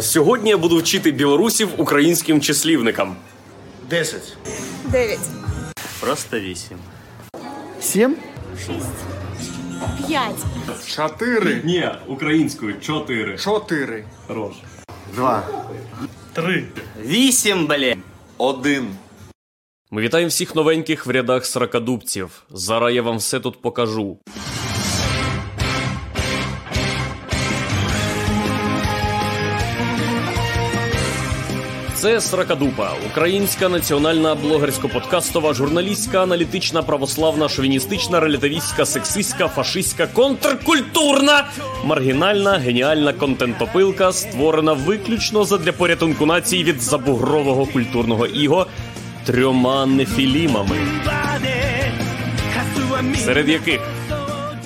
Сьогодні я буду вчити білорусів українським числівникам. Десять. Дев'ять. Просто вісім. Сім. Шість. П'ять. Чотири. Ні, українською чотири. Чотири. Хорош. Два. Три. Вісім, бля. Один. Ми вітаємо всіх новеньких в рядах сракадубців. Зараз я вам все тут покажу. Це Сракадупа, українська національна блогерсько-подкастова, журналістська, аналітична, православна, шовіністична, релятивістська, сексистська, фашистська, контркультурна, маргінальна, геніальна контентопилка, створена виключно задля порятунку нації від забугрового культурного іго трьома нефілімами, серед яких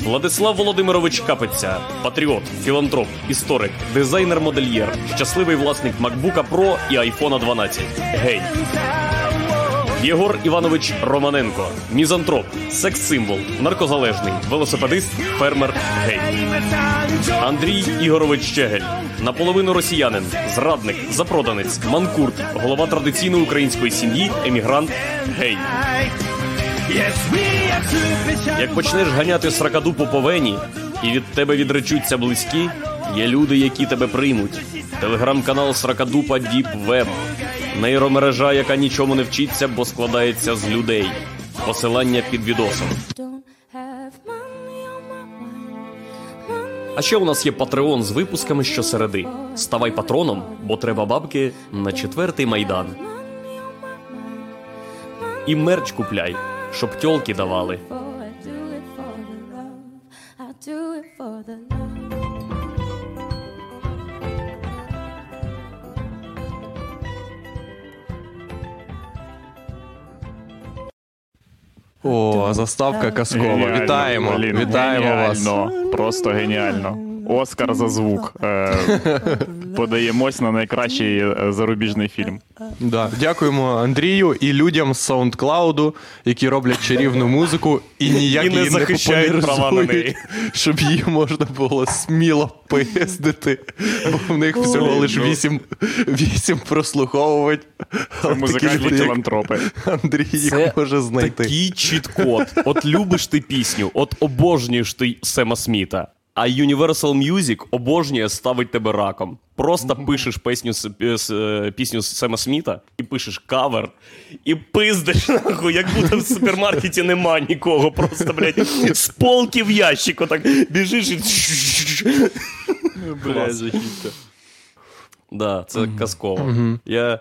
Владислав Володимирович Капиця, патріот, філантроп, історик, дизайнер-модельєр, щасливий власник MacBook Pro і iPhone 12. Гей. Єгор Іванович Романенко, мізантроп, секс-символ, наркозалежний, велосипедист, фермер, гей. Андрій Ігорович Щегель, наполовину росіянин, зрадник, запроданець, манкурт, голова традиційної української сім'ї, емігрант, гей. Як почнеш ганяти сракадупу по вені, і від тебе відречуться близькі, є люди, які тебе приймуть. Телеграм-канал Сракадупа Діп Веб. Нейромережа, яка нічому не вчиться, бо складається з людей. Посилання під відосом. А ще у нас є Патреон з випусками щосереди. Ставай патроном, бо треба бабки на четвертий майдан. І мерч купляй, щоб тьолки давали. О, заставка казкова. Вітаємо. блін, Вітаємо вас. Просто геніально. Оскар за звук. Подаємось на найкращий е, зарубіжний фільм. Да. Дякуємо Андрію і людям з SoundCloud, які роблять чарівну музику і ніяк І не її захищають права на неї. щоб її можна було сміло поїздити, бо в них всього лише вісім, вісім прослуховувань. Це музикальні філантропи. Андрій їх Це може знайти. Такий чіт-код. От любиш ти пісню, от обожнюєш ти Сема Сміта. А Universal Music обожнює ставить тебе раком. Просто пишеш пісню, з- е, пісню Сема Сміта і пишеш кавер, і пиздиш нахуй, як будто в супермаркеті нема нікого. Просто, блядь, з полки в ящику так біжиш і. Клас. Да, це казково. Я,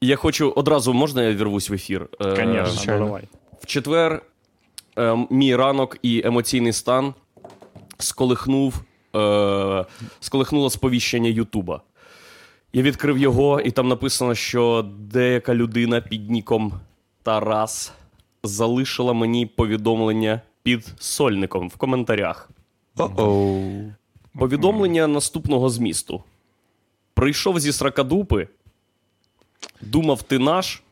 я хочу одразу, можна я вірвусь в ефір? Е, Звісно, давай. в четвер е, мій ранок і емоційний стан сколихнув, е, сколихнуло сповіщення Ютуба. Я відкрив його, і там написано, що деяка людина під ніком Тарас залишила мені повідомлення під сольником в коментарях. О-оу. Повідомлення наступного змісту. Прийшов зі сракадупи, думав, ти наш,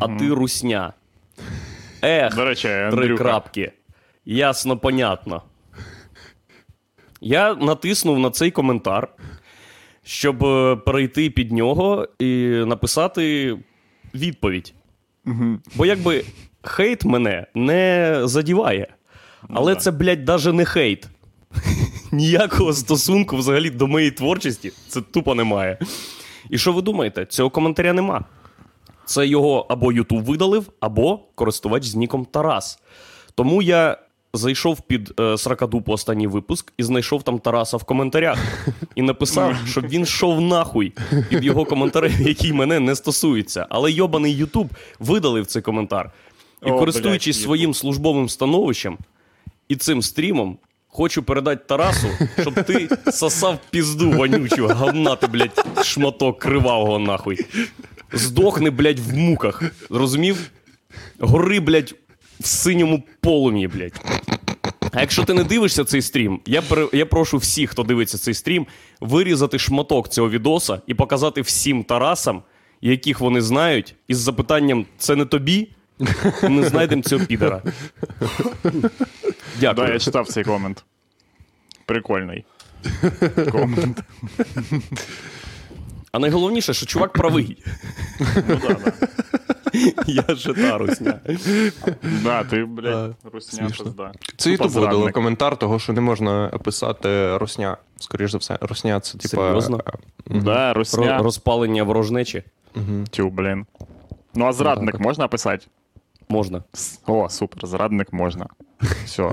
а ти русня. Ех, До речі, три Андрюха, крапки. Ясно, понятно. Я натиснув на цей коментар, щоб е, перейти під нього і написати відповідь. Бо якби хейт мене не задіває. Але це, блядь, даже не хейт. Ніякого стосунку взагалі до моєї творчості це тупо немає. І що ви думаєте? Цього коментаря нема. Це його або Ютуб видалив, або користувач з ніком Тарас. Тому я зайшов під е, Сракадупу останній випуск і знайшов там Тараса в коментарях і написав, щоб він йшов нахуй під його коментарем, який мене не стосується. Але йобаний Ютуб видалив цей коментар. І О, користуючись блядь, своїм службовим становищем і цим стрімом, хочу передати Тарасу, щоб ти сосав пізду вонючу, говна ти, блядь, шматок кривавого нахуй. Здохни, блядь, в муках. Розумів? Гори, блядь, в синьому полум'ї, блядь. А якщо ти не дивишся цей стрім, я, я прошу всіх, хто дивиться цей стрім, вирізати шматок цього відоса і показати всім Тарасам, яких вони знають, із запитанням: це не тобі? Ми знайдемо цього підера. Да, я читав цей комент. Прикольний. Комент. А найголовніше, що чувак правий. Ну да, да. Я же та русня. Да, ти, блядь, русня пизда. Це Ютуб видало коментар того, що не можна писати росня. Скоріш за все, росня це типа. Серйозно? е, Да, русня. Розпалення ворожнечі Тю, блін. Ну а зрадник можна писати? можна. О, супер, зрадник можна. Все.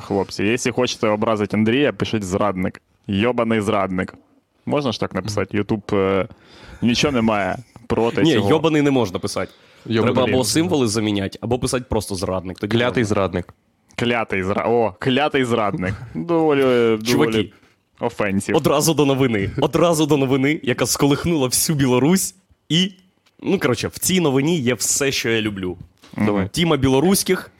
Хлопці, якщо хочете образити Андрія, пишіть зрадник. Йобаний зрадник. Можна ж так написати? Ютуб е, нічого немає проти Ні, цього. йобаний не можна писати. Йобаний. Треба або символи заміняти, або писати просто зрадник. Тоді Клятий можна. зрадник. Клятий зра... О, клятий зрадник. Доволі, доволі Чуваки. offensive. Одразу до новини. Одразу до новини, яка сколихнула всю Білорусь. І, ну коротше, в цій новині є все, що я люблю. Давай. Тіма білоруських,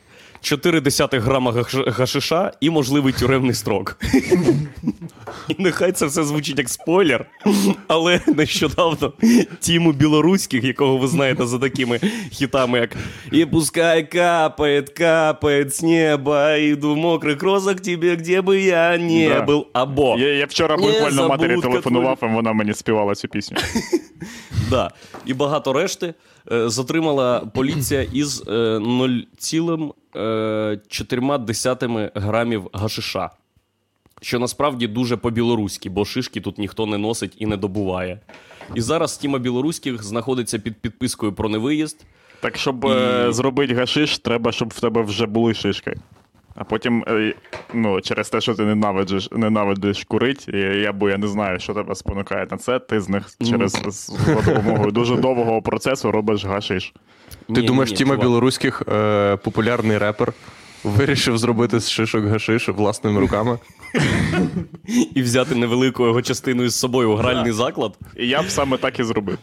4 грама гаш- гашиша і можливий тюремний строк. І нехай це все звучить як спойлер, але нещодавно Тіму білоруських, якого ви знаєте за такими хітами, як «І пускай капает, капает з неба, іду в мокрих розах тебе, где би я не Да. був, або Я, я вчора буквально матері телефонував, і вона мені співала цю пісню. Да. І багато решти затримала поліція із е, 0,4 грамів гашиша. Що насправді дуже по-білоруськи, бо шишки тут ніхто не носить і не добуває. І зараз Тіма білоруських знаходиться під підпискою про невиїзд. Так, щоб і... зробити гашиш, треба, щоб в тебе вже були шишки. А потім, е, ну, через те, що ти ненавидиш, ненавидиш курить, і я, бо я не знаю, що тебе спонукає на це, ти з них через з, за допомогою дуже довгого процесу робиш гашиш. Ти Ні, думаєш, ні, Тіма чувак. білоруських е, популярний репер вирішив зробити з шишок гашиш власними руками? І взяти невелику його частину із собою у гральний заклад. І я б саме так і зробив.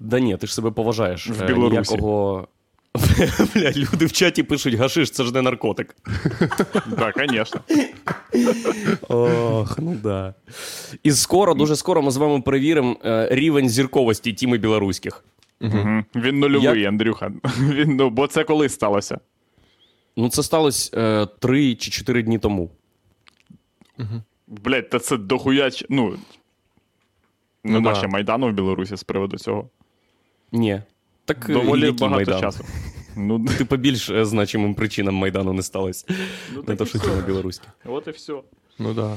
Да ні, ти ж себе поважаєш. В Е, Білорусі. Ніякого... Бля, люди в чаті пишуть гашиш, це ж не наркотик. Так, звісно. Ох, ну да. І скоро, дуже скоро ми з вами перевіримо е, рівень зірковості тіми білоруських. Угу. Він нульовий, Андрюха. Він, ну, бо це коли сталося? Ну, це сталося е, три чи чотири дні тому. Блять, та це дохуя. ч- Ну, Ну нема да. ще Майдану в Білорусі з приводу цього. Ні. Так е, Доволі багато Майдан? часу. Ну, Ти по більш е, значимим причинам Майдану не сталося. не так то, що все. тіма білоруська. от і все. Ну да.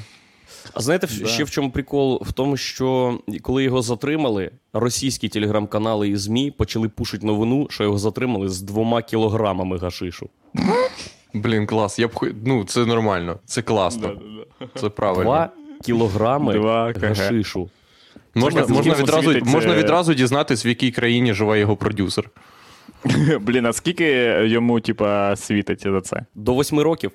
А знаєте, Да. ще в чому прикол? В тому, що коли його затримали, російські телеграм-канали і ЗМІ почали пушити новину, що його затримали з двома кілограмами гашишу. Блін, клас. Я б ну, це нормально. Це класно. Це правильно. Два кілограми Два гашишу. Можна, Це можна, відразу, світить, можна відразу дізнатись, в якій країні живе його продюсер. Блін, а скільки йому, типа, світить за це? До восьми років.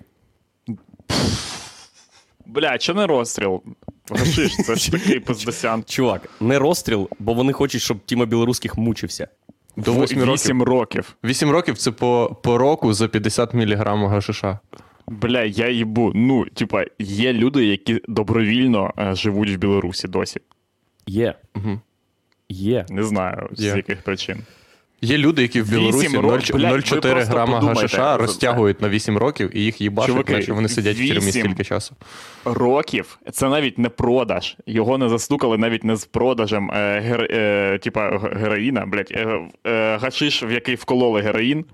Бля, що не розстріл? Гашиш, це ж такий пиздосян. Чувак, не розстріл, бо вони хочуть, щоб Тіма білоруських мучився. До 8 років. 8 років. 8 років це по, по року за 50 мг гашиша. Бля, я їбу. Ну, типа, є люди, які добровільно е, живуть в Білорусі досі. Є. Мгм. Є. Не знаю, з Є. яких причин. Є люди, які в Білорусі років, блядь, ви 0,4 грама гашиша розтягують на 8 років і їх їбашать, наче вони сидять в тюрмі стільки часу. Років це навіть не продаж. Його не застукали навіть не з продажем е, гер, е, типа героїна, блядь, е, е, гашиш, в який вкололи героїн.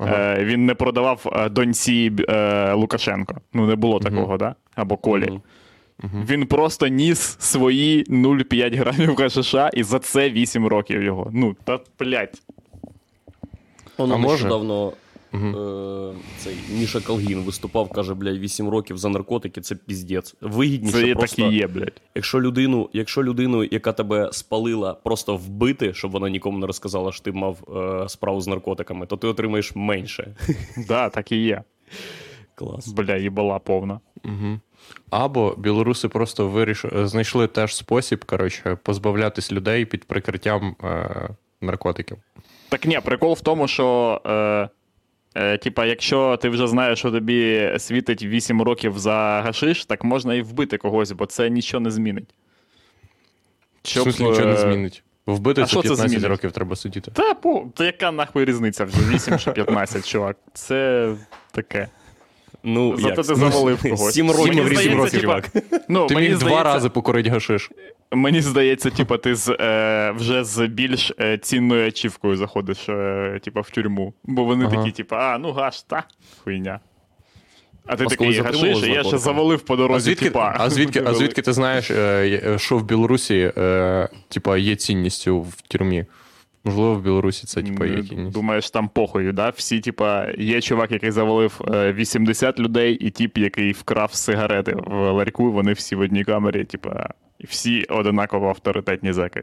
Е, він не продавав е, доньці е, Лукашенко. Ну, не було такого, да? Або Колі. Мгм. Він просто ніс свої 0,5 грамів гашиша, і за це 8 років його. Ну, та блядь. Воно А може? нещодавно е, цей Міша Калгін виступав, каже, блядь, 8 років за наркотики, це піздець. Вигідніше Це просто, так і є, блядь. Якщо людину, якщо людину, яка тебе спалила, просто вбити, щоб вона нікому не розказала, що ти мав е, справу з наркотиками, то ти отримаєш менше. Да, так і є. Клас. Бля, їбала повна. Угу. Або білоруси просто виріш... знайшли теж спосіб, коротше, позбавлятись людей під прикриттям е... наркотиків. Так ні, прикол в тому, що. Е, е, типа, якщо ти вже знаєш, що тобі світить 8 років за гашиш, так можна і вбити когось, бо це нічого не змінить. В смислі нічого не е, змінить. Вбити а це що це років треба сидіти. Та, по, та яка нахуй різниця вже 8 чи 15, чувак. Це таке. Ну, Зато як ти завалив когось. Сім років здається, різів, типа, чувак. Ну, Ти мені міг два рази покурити гашиш. Мені здається, типа, ти з, е, вже з більш е, цінною ачівкою заходиш е, типа, в тюрму. Бо вони Ага. такі, типа, а, ну гаш, та, хуйня. А ти Вас такий гашиш, я ще завалив по дорозі, А звідки, типа. а, звідки, а звідки ти знаєш, е, що в Білорусі е, типа, є цінністю в тюрмі? Можливо, в Білорусі це типа, є М. Думаєш, там похуй, да? Всі, типа, є чувак, який завалив е, 80 людей, і тип, який вкрав сигарети в ларьку, вони всі в одній камері, типа, всі одинаково авторитетні зеки.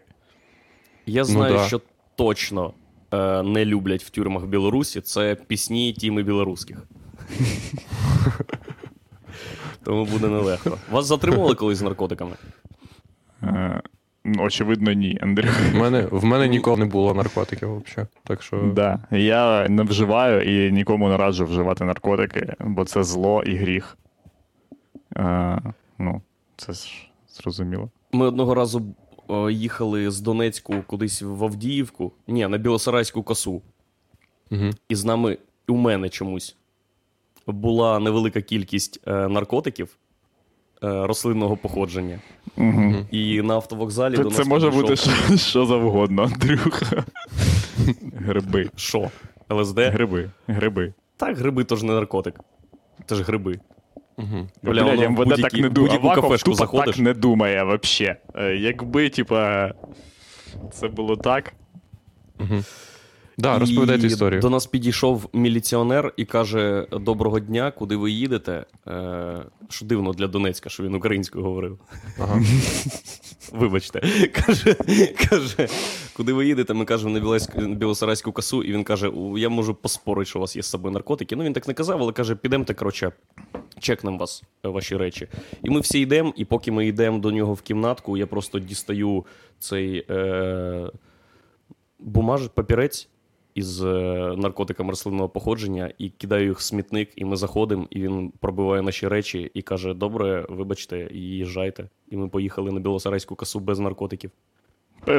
Я знаю, да. що точно е, не люблять в тюрмах Білорусі, це пісні Тіми білоруських. Тому буде нелегко. Вас затримували колись з наркотиками? Очевидно, ні, Андрій. В мене, в мене ніколи не було наркотиків взагалі. Так що Да. Я не вживаю і нікому не раджу вживати наркотики, бо це зло і гріх. Е, ну, це ж зрозуміло. Ми одного разу е, їхали з Донецьку кудись в Авдіївку, ні, на Білосарайську косу. Угу. І з нами, у мене чомусь, була невелика кількість е, наркотиків рослинного походження. Угу. І на автовокзалі Це, до це нас може бути що, що завгодно, Андрюха. Гриби. Що? ЛСД? Гриби. Гриби. Так, гриби то ж не наркотик. Це ж гриби. Угу. Бля, Бля, МВД так не думає. Аваков кафешку тупо заходиш. так не думає вообще. Е, Якби, типа, це було так. Да, розповідайте історію. До нас підійшов міліціонер і каже: Доброго дня, куди ви їдете? Е, що дивно для Донецька, що він українською говорив. Ага. Вибачте. Каже, каже, куди ви їдете? Ми кажемо на Білосарайську касу, і він каже: я можу поспорити, що у вас є з собою наркотики. Ну він так не казав, але каже, підемте, коротше, чекнем вас, е, ваші речі. І ми всі йдемо, і поки ми йдемо до нього в кімнатку, я просто дістаю цей е, бумаж, папірець із е, наркотиками рослинного походження і кидаю їх в смітник, і ми заходимо, і він пробиває наші речі і каже: Добре, вибачте, і їжджайте. І ми поїхали на Білосарайську касу без наркотиків.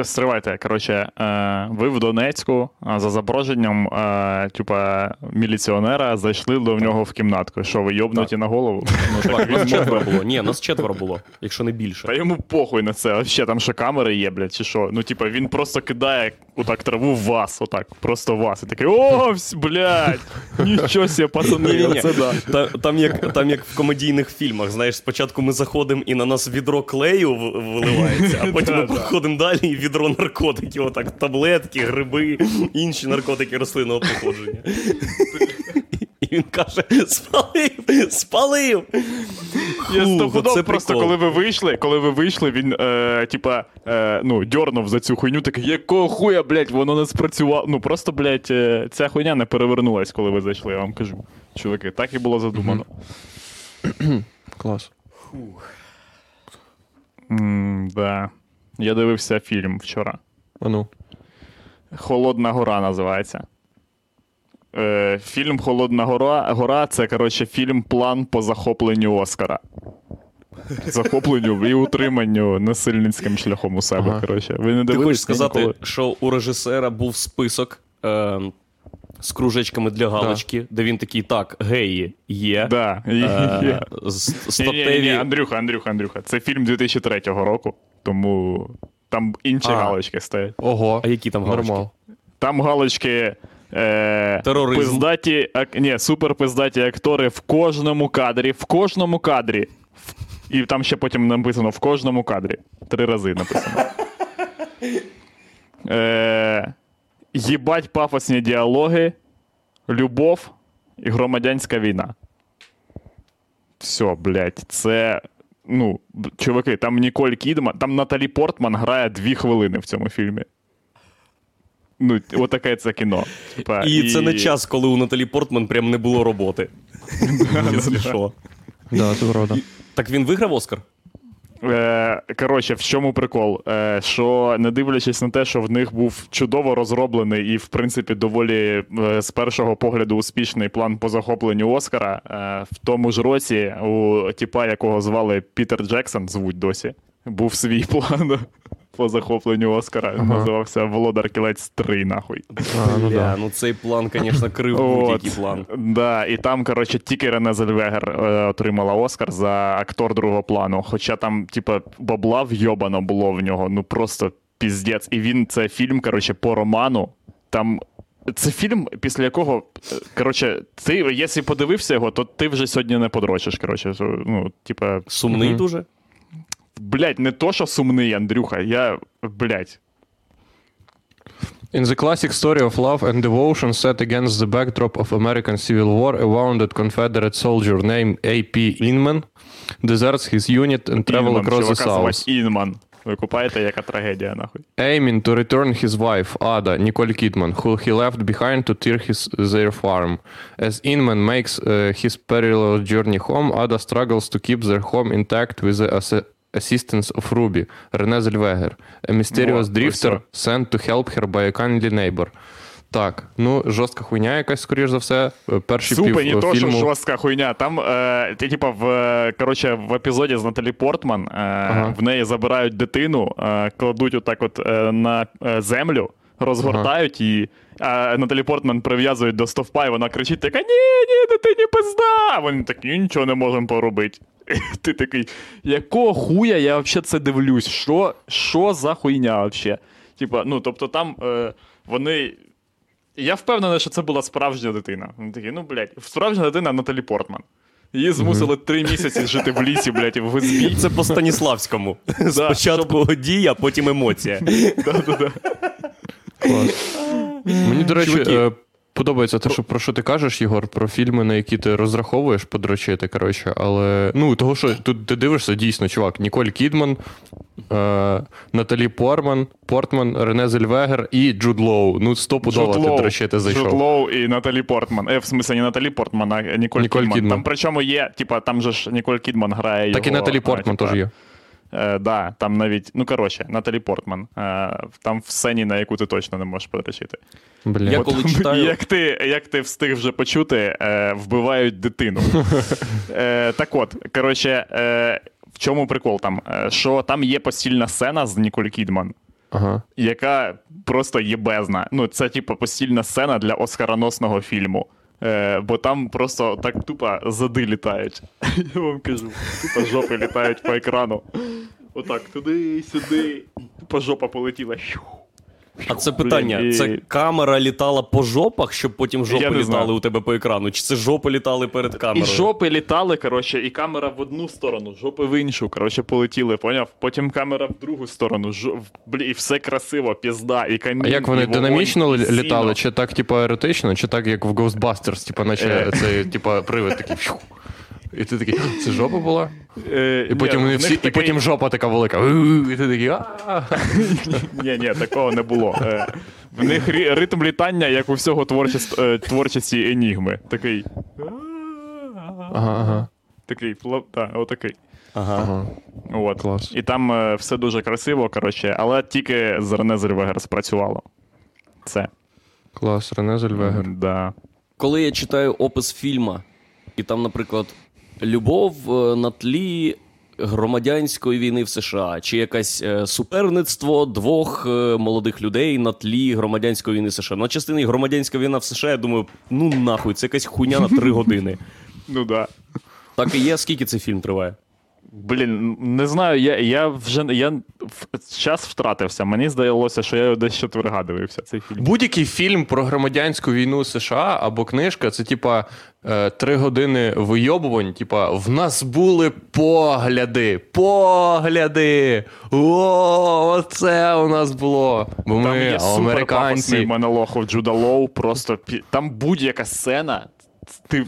Стривайте, коротше, е, ви в Донецьку за запрошенням е, типа, міліціонера зайшли до нього в кімнатку. Що, ви йобнуті на голову? Ну, так Так, нас четверо було. Ні, нас четверо було, якщо не більше. Та йому похуй на це. Вообще, там що камери є, блядь, чи що? Ну, типа, він просто кидає отак траву в вас, отак, просто в вас. І такий, о, блядь, нічого себе, пацани, Ні-ні-ні. це да. Та, там, як, там як в комедійних фільмах, знаєш, спочатку ми заходимо і на нас відро клею виливається, а потім ми проходимо далі і відро наркотиків, отак, таблетки, гриби, інші наркотики рослинного походження. Він каже: спалив, спалив. Я стопудов просто прикол. коли ви вийшли, коли ви вийшли, він е, типа е, ну, дьорнув за цю хуйню, такий, якого хуя, блядь, воно не спрацювало. Ну просто, блядь, е, ця хуйня не перевернулась, коли ви зайшли, я вам кажу. Чуваки, так і було задумано. Клас. М, да. Я дивився фільм вчора. А ну. Холодна гора називається. Е, фільм Холодна гора, гора це, коротше, фільм план по захопленню Оскара. Захопленню і утриманню насильницьким шляхом у себе. Ага. Коротше. Ви не Ти хочеш сказати, ніколи? що у режисера був список е, з кружечками для галочки, де він такий, так, геї є. Да. Е, Є. з- Ні, ні, ні, Андрюха, Андрюха, Андрюха. Це фільм 2003 року, тому там інші А. галочки стоять. Ого. А які там галочки? Нормал. Там галочки. Е, Пиздаті, ак, ні, супер пиздаті актори в кожному кадрі, в кожному кадрі. І там ще потім написано в кожному кадрі. Три рази написано. Е, їбать пафосні діалоги, любов і громадянська війна. Все, блядь, це. Ну, чуваки, там Ніколь Кідман, там Наталі Портман грає дві хвилини в цьому фільмі. Ну, отаке це кіно. Типа, І це не час, коли у Наталі Портман прям не було роботи. Якщо що. Да, це правда. Так він виграв Оскар? Е, коротше, в чому прикол? Е, що не дивлячись на те, що в них був чудово розроблений і, в принципі, доволі е, з першого погляду успішний план по захопленню Оскара, в тому ж році у тіпа, якого звали Пітер Джексон, звуть досі, був свій план. По захопленню Оскара. Називався Володар Кілець 3, нахуй. А, ну Бля, да. ну цей план, звісно, крив будь-який план. Да, і там, коротше, тільки Рене Зельвегер е, отримала Оскар за актор другого плану. Хоча там, типа, бабла вйобано було в нього, ну просто піздець. І він це фільм, коротше, по роману. Там. Це фільм, після якого, е, коротше, ти, якщо подивився його, то ти вже сьогодні не подрочиш. Коротше, ну, типа, Сумний Мгм. дуже. блядь, не то, що сумний, Андрюха, я, блядь. In the classic story of love and devotion set against the backdrop of American Civil War, a wounded Confederate soldier named A.P. Inman deserts his unit and travel Інман, across the чувака звати South. Інман. Ви купаєте, яка трагедія, нахуй. aiming to return his wife, Ada, Nicole Kidman, who he left behind to tear his, their farm. As Inman makes uh, his perilous journey home, Ada struggles to keep their home intact with the assi- assistance of Ruby, Renee Zellweger, a mysterious drifter sent to help her by a kindly neighbor. Так, ну жорстка хуйня якась, скоріш за все. Е, Перший Супер, пів не то, що жорстка хуйня. Там, е, ти, типа, в, коротше, в епізоді з Наталі Портман е, в неї забирають дитину, е, кладуть отак от е, на е, землю, розгортають її. А Наталі Портман прив'язують до стовпа, і вона кричить: така: ні, ні, дитині пизда. Вони такі, нічого не можемо поробити. Ти такий, якого хуя я взагалі це дивлюсь? Що, що за хуйня взагалі? Типа, ну, тобто там е, вони. Я впевнений, що це була справжня дитина. Вони такі, ну, блядь, справжня дитина Наталі Портман. Її змусили три місяці жити в лісі, блядь, в ізбі. Це по Станіславському. Спочатку дія, потім емоція. Мені, до речі, Чуваки. Подобається те, що про що ти кажеш, Єгор, про фільми, на які ти розраховуєш подрочити, коротше, але ну, того, що тут ти дивишся, дійсно, чувак, Ніколь Кідман, е, Наталі Порман, Портман, Рене Зельвегер і Джуд Лоу. Ну, стопудово ти дрочити зайшов. Джуд Лоу і Наталі Портман. Е, в смысле, не Наталі Портман, а Ніколь, Ніколь Кідман. Кідман. Там причому є, типа, там же ж Ніколь Кідман грає Так і Наталі Портман теж є. Е, да, там навіть, ну коротше, Наталі Портман. Е, там в сцені, на яку ти точно не можеш подрочити. Бля. Я коли читаю. Як ти, як ти встиг вже почути, е, вбивають дитину. е, так от, коротше, е, в чому прикол там? Е, що там є постільна сцена з Ніколь Кідман, Ага. яка просто єбезна. Ну, це, типу, постільна сцена для оскароносного фільму. Е, бо там просто так тупо зади літають. Я вам кажу, тупо жопи літають по екрану. Отак, туди, сюди. Тупо жопа полетіла. А це питання: Блін, і- це камера літала по жопах, щоб потім жопи літали знаю. у тебе по екрану? Чи це жопи літали перед І жопи літали, коротше, і камера в одну сторону, жопи в іншу, коротше, полетіли, поняв? Потім камера в другу сторону, жо... блі, і все красиво, пізда, і камінь, А як вони і вогонь, динамічно і лі- літали? Чи так, типу, еротично, чи так, як в Ghostbusters, типу, наче Е. цей, типу, привид такий. І ти такий, це жопа була? Е, І потім ні, вони в них і такий- потім жопа така велика. «У-у-у», І ти такий. Ні, ні, такого не було. Е, в них рі- ритм літання, як у всього творчість, е, творчості Енігми. Такий. Ага, ага. Такий, так, отакий. Ага. ага. От. Клас. І там е, все дуже красиво, коротше, але тільки з Рене Зельвегер спрацювало. Це. Клас, Рене Зельвегер. Да. Коли я читаю опис фільма, і там, наприклад, любов е, на тлі громадянської війни в США, чи якесь е, суперництво двох е, молодих людей на тлі громадянської війни в США. На частині громадянська війна в США, я думаю, ну нахуй, це якась хуйня на три години. Ну да. Так і є, скільки цей фільм триває? Блін, не знаю, я, я вже я в- час втратився. Мені здалося, що я його десь четверга дивився цей фільм. Будь-який фільм про громадянську війну США або книжка це типа е, три години вийобувань. Типа, в нас були погляди, погляди. О, оце у нас було. Бо Там ми є американці. монолог у Джуда Лоу. Просто там будь-яка сцена. Ти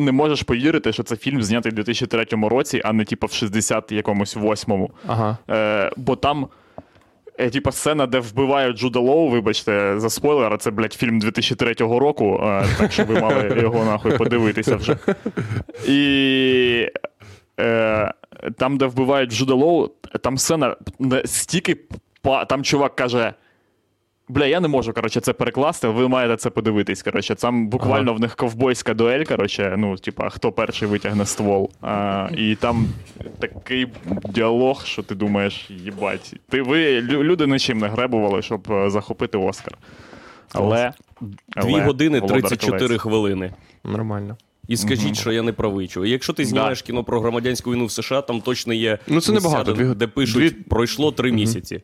не можеш повірити, що це фільм знятий в 2003 році, а не типу в 60 якомусь восьмому. Ага. Е, бо там. Е, типа сцена, де вбивають Джуда Лоу, вибачте, за спойлер, це, блядь, фільм 2003 року, е, так що ви мали його нахуй подивитися вже. І е, там, де вбивають Джуда Лоу, там сцена настільки. Там чувак каже: Бля, я не можу, коротше, це перекласти, ви маєте це подивитись. Коротше, там буквально в них ковбойська дуель, коротше, ну, типа, хто перший витягне ствол. А, і там такий діалог, що ти думаєш, їбать. Ти, ви, лю- люди нічим не гребували, щоб е, захопити Оскар. Але. 2 але години Володар 34 Колець. хвилини. Нормально. І скажіть, що я не правий. чувак. Якщо ти знімаєш кіно про громадянську війну в США, там точно є Ну, це місця, небагато, де, дві- де пишуть, дві- пройшло три місяці.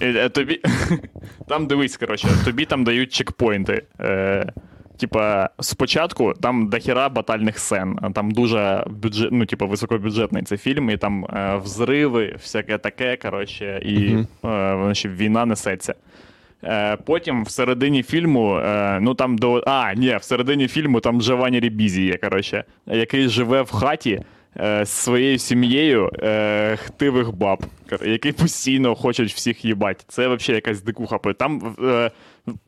Е, е, Тобі... Там дивись, коротше, тобі там дають чекпоінти. Е, типа, спочатку там дохіра батальних сцен. Там дуже бюджет, ну, типа, високобюджетний цей фільм, і там е, взриви, всяке таке, коротше, і е, війна несеться. Е, потім всередині фільму, е, ну там до. А, ні, всередині фільму там Джованні Рібізі є, коротше, який живе в хаті е, з своєю сім'єю е, хтивих баб, які постійно хочуть всіх їбати. Це взагалі якась дикуха. Там е,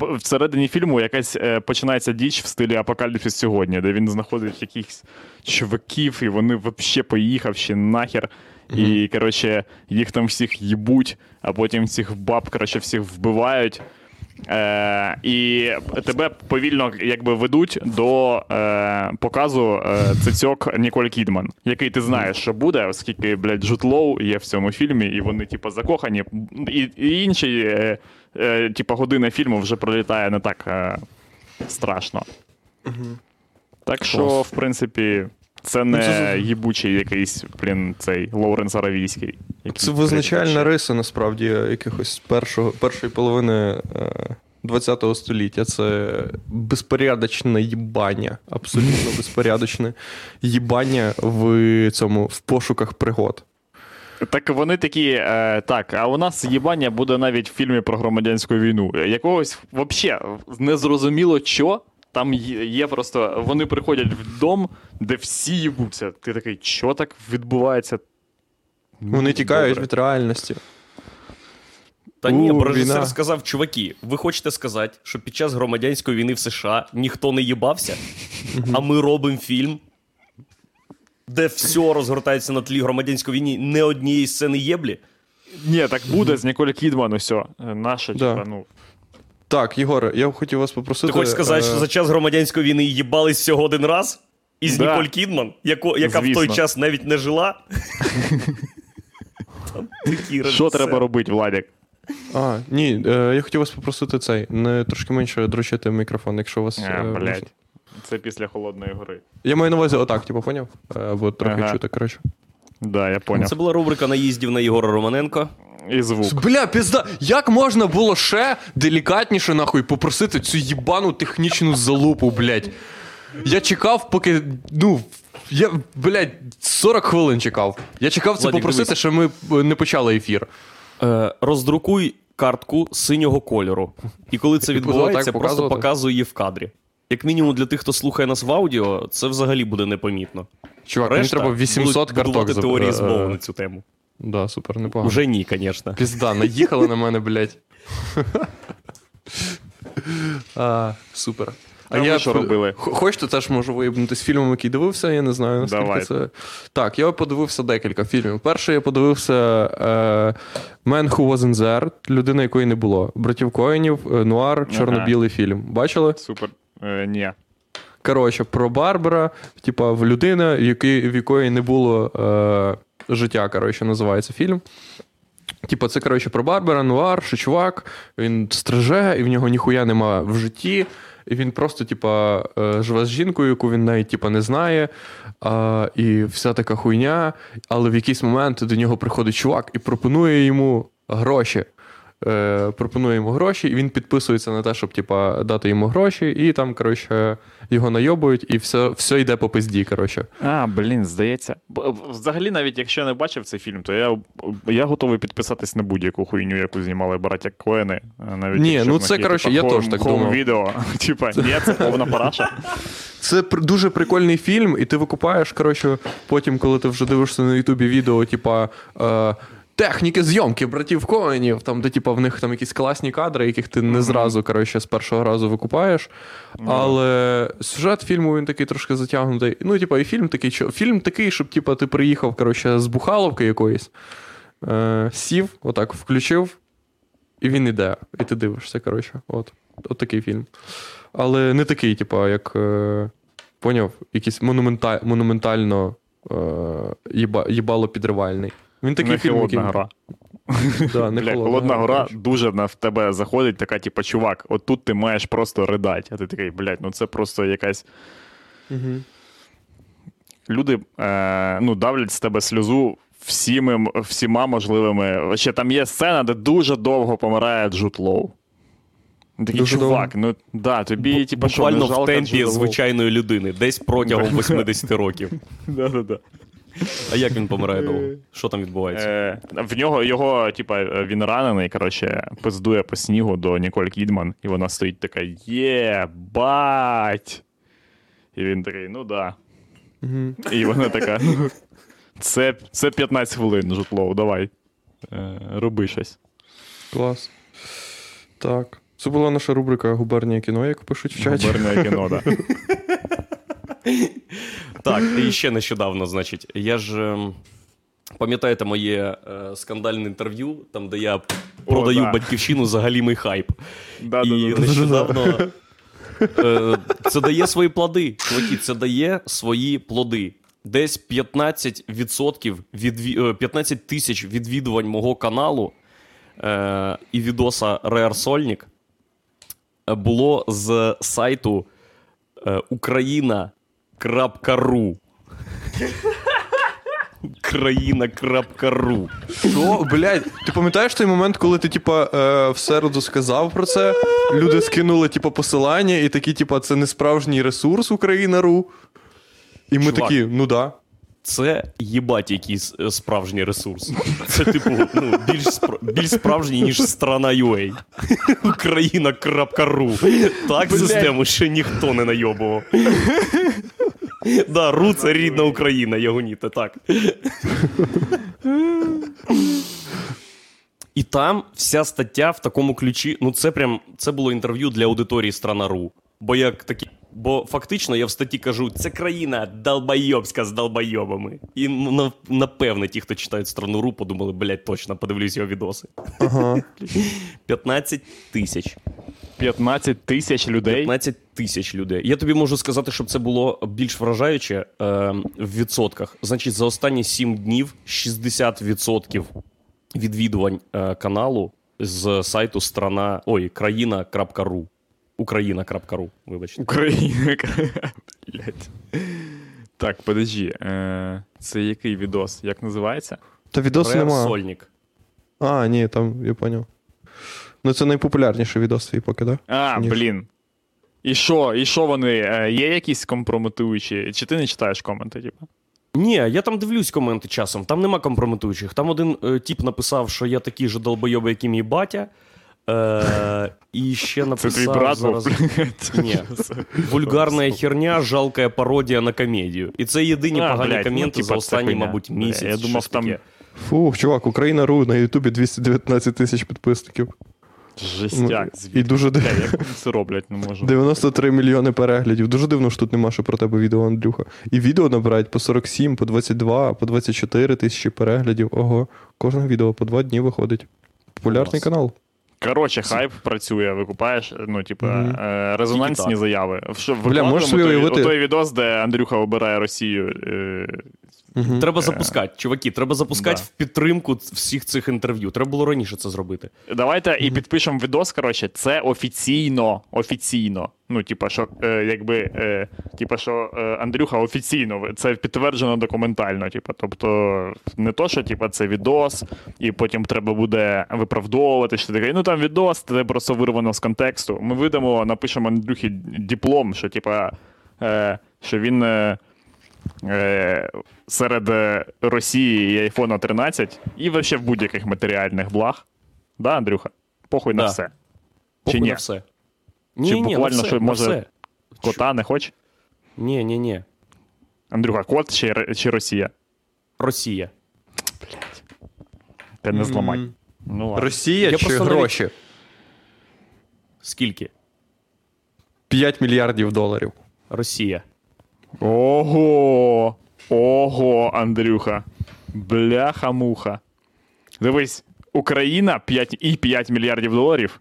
всередині фільму якась е, починається діч в стилі Апокаліпсис сьогодні, де він знаходить якихось чуваків, і вони взагалі поїхавши нахер. І, коротше, їх там всіх їбуть, а потім цих баб, коротше, всіх вбивають. Е, і тебе повільно якби ведуть до е, показу е, цицьок Ніколь Кідман, який ти знаєш, що буде, оскільки, блядь, Джуд Лоу є в цьому фільмі, і вони, типу, закохані. І, і інші, е, е, типу, година фільму вже пролітає не так е, страшно. Так що, в принципі, це не це- їбучий якийсь, блін, цей Лоуренс Аравійський. Це визначальна риса, насправді, якихось першого, першої половини е, ХХ століття. Це безпорядочне їбання, абсолютно безпорядочне їбання в цьому в пошуках пригод. Так вони такі, е, так, а у нас їбання буде навіть в фільмі про громадянську війну. Якогось взагалі незрозуміло що. Там є просто. Вони приходять в дом, де всі їбуться. Ти такий, що так відбувається? Вони Ну, тікають добре. від реальності. Та ні, бо режисер сказав, чуваки, ви хочете сказати, що під час громадянської війни в США ніхто не їбався, а ми робимо фільм, де все розгортається на тлі громадянської війни, не однієї сцени єблі. Ні, так буде з Ніколь Кідман, усе. Наше, Да. типа, ну. Так, Єгоре, я хотів вас попросити. Ти хочеш сказати, е, що за час громадянської війни їбались всього один раз? Із Да. Ніколь Кідман, яко, яка в той час навіть не жила? Що треба робити, Владик? А, ні, е, я хотів вас попросити цей, не трошки менше дрочити мікрофон, якщо у вас. А, е, можна. блядь. Це після холодної гори. Я маю на увазі отак, типу, поняв? Е, Або трохи Ага. чути, коротше. Да, я поняв. Це була рубрика наїздів на Єгора Романенко. І звук. Бля, пізда, як можна було ще делікатніше нахуй попросити цю їбану технічну залупу, блядь? Я чекав, поки. Ну, я, блядь, 40 хвилин чекав. Я чекав це Владик, попросити, дивись. що ми е, не почали ефір. Е, роздрукуй картку синього кольору. І коли це відбувається, отак просто показувати? показуй її в кадрі. Як мінімум для тих, хто слухає нас в аудіо, це взагалі буде непомітно. Чувак, мені Решта треба 800 будуть карток будувати за- теорії е, змови на цю тему. Да, супер, непогано. Уже ні, звісно. Пізда, наїхали на мене, блядь. а, супер. А ви що робили? Хочете, теж можу виїбнути з фільмом, який дивився, я не знаю, наскільки Давай. це. Так, я подивився декілька фільмів. Перший я подивився е, Man Who Wasn't There, людина, якої не було. Братів Коїнів, е, нуар, чорно-білий фільм. Бачили? Супер. Е, ні. Коротше, про Барбара, типа в людина, в якої, в якої не було е, життя, коротше, називається фільм. Типа, це, коротше, про Барбера, нуар, що чувак, він стриже, і в нього ніхуя нема в житті. І він просто, типа, е, живе з жінкою, яку він навіть типа, не знає. А, і вся така хуйня. Але в якийсь момент до нього приходить чувак і пропонує йому гроші. Е, пропонує йому гроші, і він підписується на те, щоб типа, дати йому гроші, і там, коротше, його найобують, і все, все йде по пизді. Коротше. А, блін, здається. Взагалі, навіть якщо я не бачив цей фільм, то я, я готовий підписатись на будь-яку хуйню, яку знімали браття Коени. Навіть Ні, ну це, коротше, я теж так думав. відео. Типа, ні, це повна параша. Це дуже прикольний фільм, і ти викупаєш, коротше, потім, коли ти вже дивишся на Ютубі відео, типа. Е, Техніки зйомки братів Коенів, там, де типа в них там якісь класні кадри, яких ти не зразу коротше, з першого разу викупаєш. Але сюжет фільму він такий трошки затягнутий. Ну, типа, і фільм такий, що фільм такий, щоб типа, ти приїхав коротше, з бухаловки якоїсь, е, сів, отак включив, І він іде, і ти дивишся, коротше. От. От такий фільм. Але не такий, типу, як. Е, поняв, якийсь монумента, монументально е, їба, їбало підривальний. Він такий Не фільм, холодна який- гора. Да, не Бля, холодна гора дуже на в тебе заходить, така, типу, чувак, от тут ти маєш просто ридати. А ти такий, блядь, ну це просто якась. Мгм. Люди е, ну, давлять з тебе сльозу всіми, всіма можливими. Ще там є сцена, де дуже довго помирає Джуд Лоу. Такий Дуже чувак, ну да, тобі, типу, що, не Буквально жалко в темпі звичайної людини, десь протягом 80 років. Да-да-да. А як він помирає довго? Що там відбувається? Е, в нього його, типа, він ранений, коротше, пиздує по снігу до Ніколь Кідман, і вона стоїть така: є, бать. І він такий, ну да. І вона така. «Ну, Це, це 15 хвилин, житло, давай. Е, роби щось. Клас. Так. Це була наша рубрика Губернія кіно, як пишуть в чаті. Губерне кіно, да. Так, і ще нещодавно, значить, я ж. ем, Пам'ятаєте моє е, скандальне інтерв'ю, там, де я продаю да. батьківщину за галімий хайп. Да-да-да. І нещодавно е, це дає свої плоди. Чуваки, це дає свої плоди. Десь 15%, відві... е, 15 тисяч відвідувань мого каналу е, і відоса Rare Сольник е, було з сайту е, Україна.ру. Україна.ру. Що, блядь, ти пам'ятаєш той момент, коли ти, типа, е, в середу сказав про це? Люди скинули, типа, посилання, і такі, типа, це не справжній ресурс Україна.ру. І ми Чувак. такі, ну да. Це їбать якийсь е, справжній ресурс. Це, типу, ну, більш, спра- більш справжній, ніж страна UA. Україна.ру. Так систему ще ніхто не найобував. Да, ру це рідна Україна, Ягоніте, так. І там вся стаття в такому ключі. Ну, це прям це було інтерв'ю для аудиторії страна.ру. Бо як такі. Бо фактично я в статті кажу, це країна долбойобська з долбойобами. І ну, на- напевне, ті, хто читають страну.ру, подумали, блядь, точно, подивлюсь його відоси. Ага. 15 тисяч. 15 тисяч людей. 15 тисяч людей. Я тобі можу сказати, щоб це було більш вражаюче е, в відсотках. Значить, за останні 7 днів 60% відвідувань е, каналу з сайту страна. Ой, країна.ру. Україна.ру, вибачте. Україна. Так, подожди. Е, це який відос? Як називається? Та відосу нема. Сольник. А, ні, там, я поняв. Ну, це найпопулярніший відос твій поки, да? А, Ні. блін. І що? І що вони? Е, є якісь компрометуючі? Чи ти не читаєш коменти, типу? Ні, я там дивлюсь коменти часом, там нема компрометуючих. Там один е, тіп написав, що я такий же долбойоб, як і мій батя. Е, і ще Це написав твій брат зараз... Ні. Вульгарна херня, жалкая пародія на комедію. І це єдині А, погані блядь, ну, типа, за останні, мабуть, місяць. я думав, там- таке. Фух, чувак, Україна.ру на Ютубі 219 тисяч підписників. Жестяк. Ну, звідки? І дуже дивно. як вони це роблять, не можу. 93 мільйони переглядів. Дуже дивно, що тут нема що про тебе відео, Андрюха. І відео набирають по 47, по 22, по 24 тисячі переглядів. Ого, кожне відео по два дні виходить. Популярний Клас. канал. Коротше, хайп працює, викупаєш, ну, типу, е, резонансні заяви. Що, можеш той, уявити? той відос, де Андрюха обирає Росію. Е, Угу. Треба запускати, чуваки, треба запускати Да. в підтримку всіх цих інтерв'ю. Треба було раніше це зробити. Давайте і підпишемо відос. Коротше, це офіційно. Офіційно. Ну, типа, що е, якби, е, типа, що е, Андрюха офіційно, це підтверджено документально. Типа, тобто, не то, що типа, це відос, і потім треба буде виправдовувати, що таке. Ну там відос, це просто вирвано з контексту. Ми видамо, напишемо Андрюхі диплом, що типа, е, що він. Е, серед е, Росії і айфона 13 і взагалі в будь-яких матеріальних благ. Да, Андрюха? Похуй на Да. все. Похуй ні? на все. Чи Ні, ні, буквально, на все, що на може- все. Кота не хоче? Ні, ні, ні. Андрюха, кот чи, чи Росія? Росія. Ти не зламай. Мгм. Ну, ладно. Росія Я чи просто навіть- гроші? Скільки? 5 мільярдів доларів. Росія. Ого! Ого, Андрюха. Бляха-муха. Дивись, Україна 5 і 5 мільярдів доларів.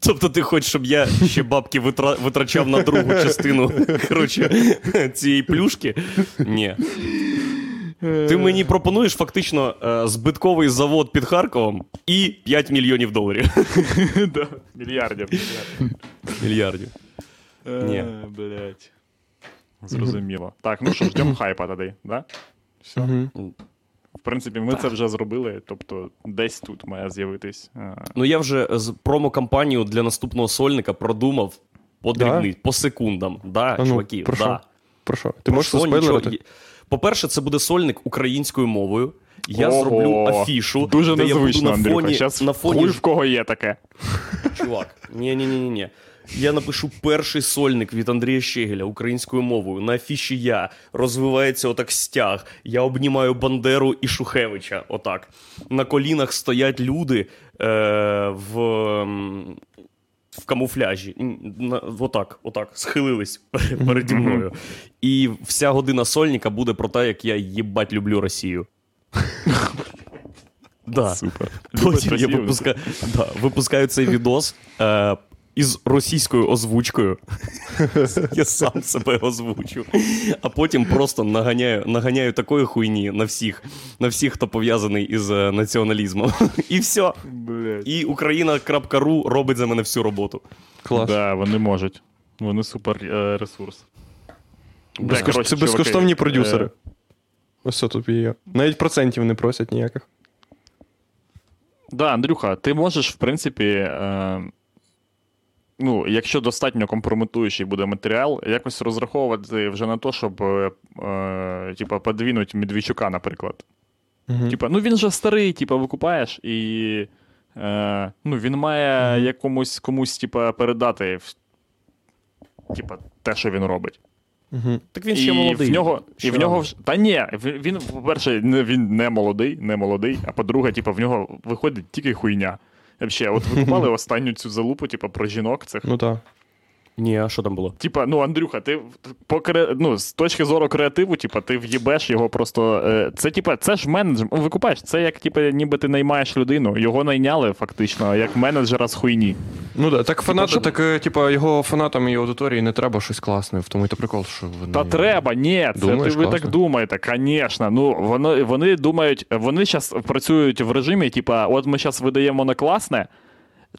Тобто ти хочеш, щоб я ще бабки витра... витрачав на другу частину коротше, цієї плюшки? Ні. Ти мені пропонуєш фактично е, збитковий завод під Харковом і 5 мільйонів доларів. Мільярдів. Мільярдів. Ні. Е, Блять. Зрозуміло. Так, ну що, ждемо хайпа тоді, да? Все. В принципі, ми це вже зробили, тобто десь тут має з'явитись. е, Ну я вже з промо-кампанію для наступного сольника продумав по дрібниць, по секундам. Да, А ну, чуваки, про да. що? Про що? Ти Про можеш що? По-перше, це буде сольник українською мовою. Я Ого, зроблю афішу, Дуже де я буду незвично, на Андрюха. фоні, Щас на фоні хуй в кого є таке. Чувак, ні, ні, ні, ні. Я напишу перший сольник від Андрія Щегеля українською мовою. На афіші я розвивається отак стяг. Я обнімаю Бандеру і Шухевича. Отак. На колінах стоять люди е, в, в камуфляжі. На, отак, отак, схилились переді мною. І вся година сольника буде про те, як я їбать люблю Росію. Да. Супер. Потім я Росію? випускаю, да, випускаю цей відос е, із російською озвучкою. Я сам себе озвучу. А потім просто наганяю, наганяю такої хуйні на всіх, на всіх, хто пов'язаний із е, націоналізмом. І все. І Україна.ру робить за мене всю роботу. Клас. Да, вони можуть. Вони супер е, ресурс. Безкош- Це чуваки, безкоштовні е, продюсери. Ось тут є. Навіть процентів не просять ніяких. Да, Андрюха, ти можеш, в принципі, е, ну, якщо достатньо компрометуючий буде матеріал, якось розраховувати вже на те, щоб е, е, типа, подвинуть Медведчука, наприклад. Мгм. Типа, ну він же старий, типа, викупаєш, і е, ну, він має якомусь комусь, типа, передати типа, те, що він робить. Мгм. Так він ще і молодий. В нього, і в нього рано? вж- Та ні, він, по-перше, не- він не молодий, не молодий, а по-друге, типу, в нього виходить тільки хуйня. Вообще, от ви купали останню цю залупу, типу, про жінок цих. Ну так. Ні, а що там було? Типа, ну, Андрюха, ти по кре- ну, з точки зору креативу, типа, ти в'їбеш його просто. Е, це, типа, це ж менеджер. Ну, Викупаєш, це як, типа, ніби ти наймаєш людину. Його найняли фактично, як менеджера з хуйні. Ну да, так фанату, щоб- так, е, типа, його фанатам і аудиторії не треба щось класне. В тому і то прикол, що вони. Та треба, ні, це Думаєш, ти, ви класно? так думаєте, звісно. Ну, вони, вони думають, вони зараз працюють в режимі, типа, от ми зараз видаємо на класне.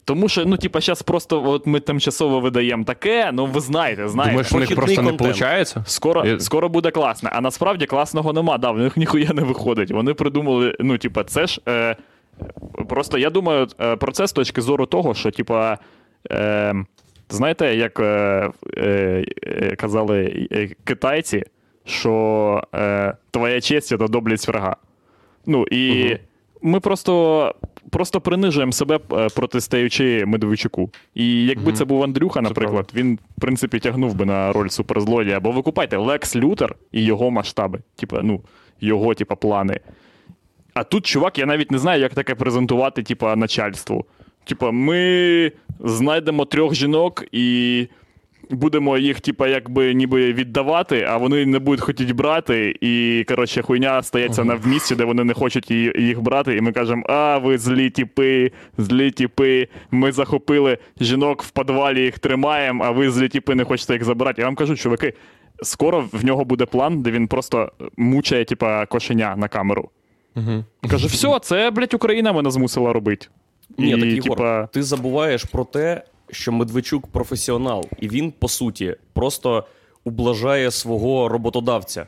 Тому що, ну, типа, зараз просто от ми тимчасово видаємо таке, ну ви знаєте, знаєте. Думаєш, у них просто не виходить? Скоро, Я- скоро буде класне, а насправді класного нема. Да, в них ніхуя не виходить. Вони придумали, ну, типа, це ж. Е, просто я думаю е, про це з точки зору того, що, типа, е, знаєте, як е, е, е, казали е, китайці, що е, твоя честь це доблість врага. Ну і ми просто. Просто принижуємо себе, е, протистаючи Медведчуку. І якби це був Андрюха, наприклад, він, в принципі, тягнув би на роль суперзлодія. Бо ви купайте Лекс Лютер і його масштаби, типа, ну, його, типа, плани. А тут, чувак, я навіть не знаю, як таке презентувати, типа, начальству. Типа, ми знайдемо трьох жінок і будемо їх, типа, якби ніби віддавати, а вони не будуть хотіти брати. І, коротше, хуйня стається на в місці, де вони не хочуть їх брати. І ми кажемо: а, ви злі тіпи, злі тіпи, ми захопили жінок в підвалі, їх тримаємо, а ви злі тіпи не хочете їх забрати. Я вам кажу, чуваки, скоро в нього буде план, де він просто мучає, типа, кошеня на камеру. Угу. Каже, все, це, блядь, Україна мене змусила робити. Ні, І, так, Ігор, типа, ти забуваєш про те, що Медведчук професіонал, і він, по суті, просто ублажає свого роботодавця.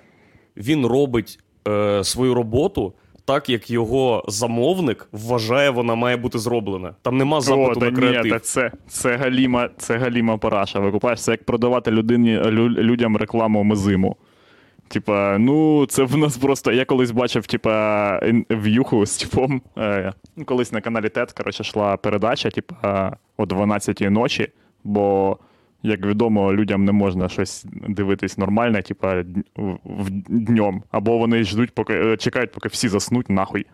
Він робить е, свою роботу так, як його замовник вважає, вона має бути зроблена. Там нема О, запиту та на креатив. ні, та це, це галіма, це галіма параша. Викупаєш, це як продавати людині, лю, людям рекламу мизиму. Типа, ну, це в нас просто. Я колись бачив, типа, в'юху з типом. Е, ну, колись на каналі ТЕТ, коротше, йшла передача, типа, о 12-й ночі, бо, як відомо, людям не можна щось дивитись нормально, типа, в- днем. Або вони ждуть, поки е, чекають, поки всі заснуть, нахуй.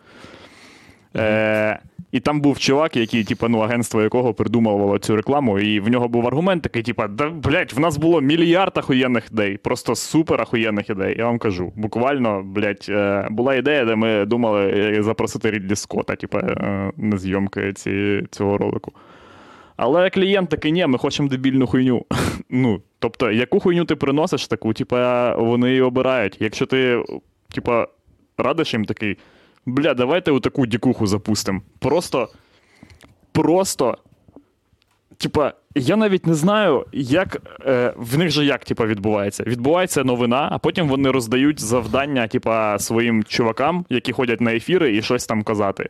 Е, і там був чувак, який, типа, ну, агентство якого придумувало цю рекламу, і в нього був аргумент такий, типа, да, блядь, в нас було мільярд ахуєнних ідей, просто супер ахуєнних ідей. Я вам кажу, буквально, блядь, е, була ідея, де ми думали е, запросити Рідлі Скотта, типа, е, на зйомки ці, цього ролику. Але клієнт такий, ні, ми хочемо дебільну хуйню. ну, тобто, яку хуйню ти приносиш, таку, типа, вони і обирають. Якщо ти, типа, радиш їм такий, бля, давайте отаку дікуху запустимо. Просто, просто, типа, я навіть не знаю, як е, в них же як типа, відбувається. Відбувається новина, а потім вони роздають завдання, типа, своїм чувакам, які ходять на ефіри і щось там казати.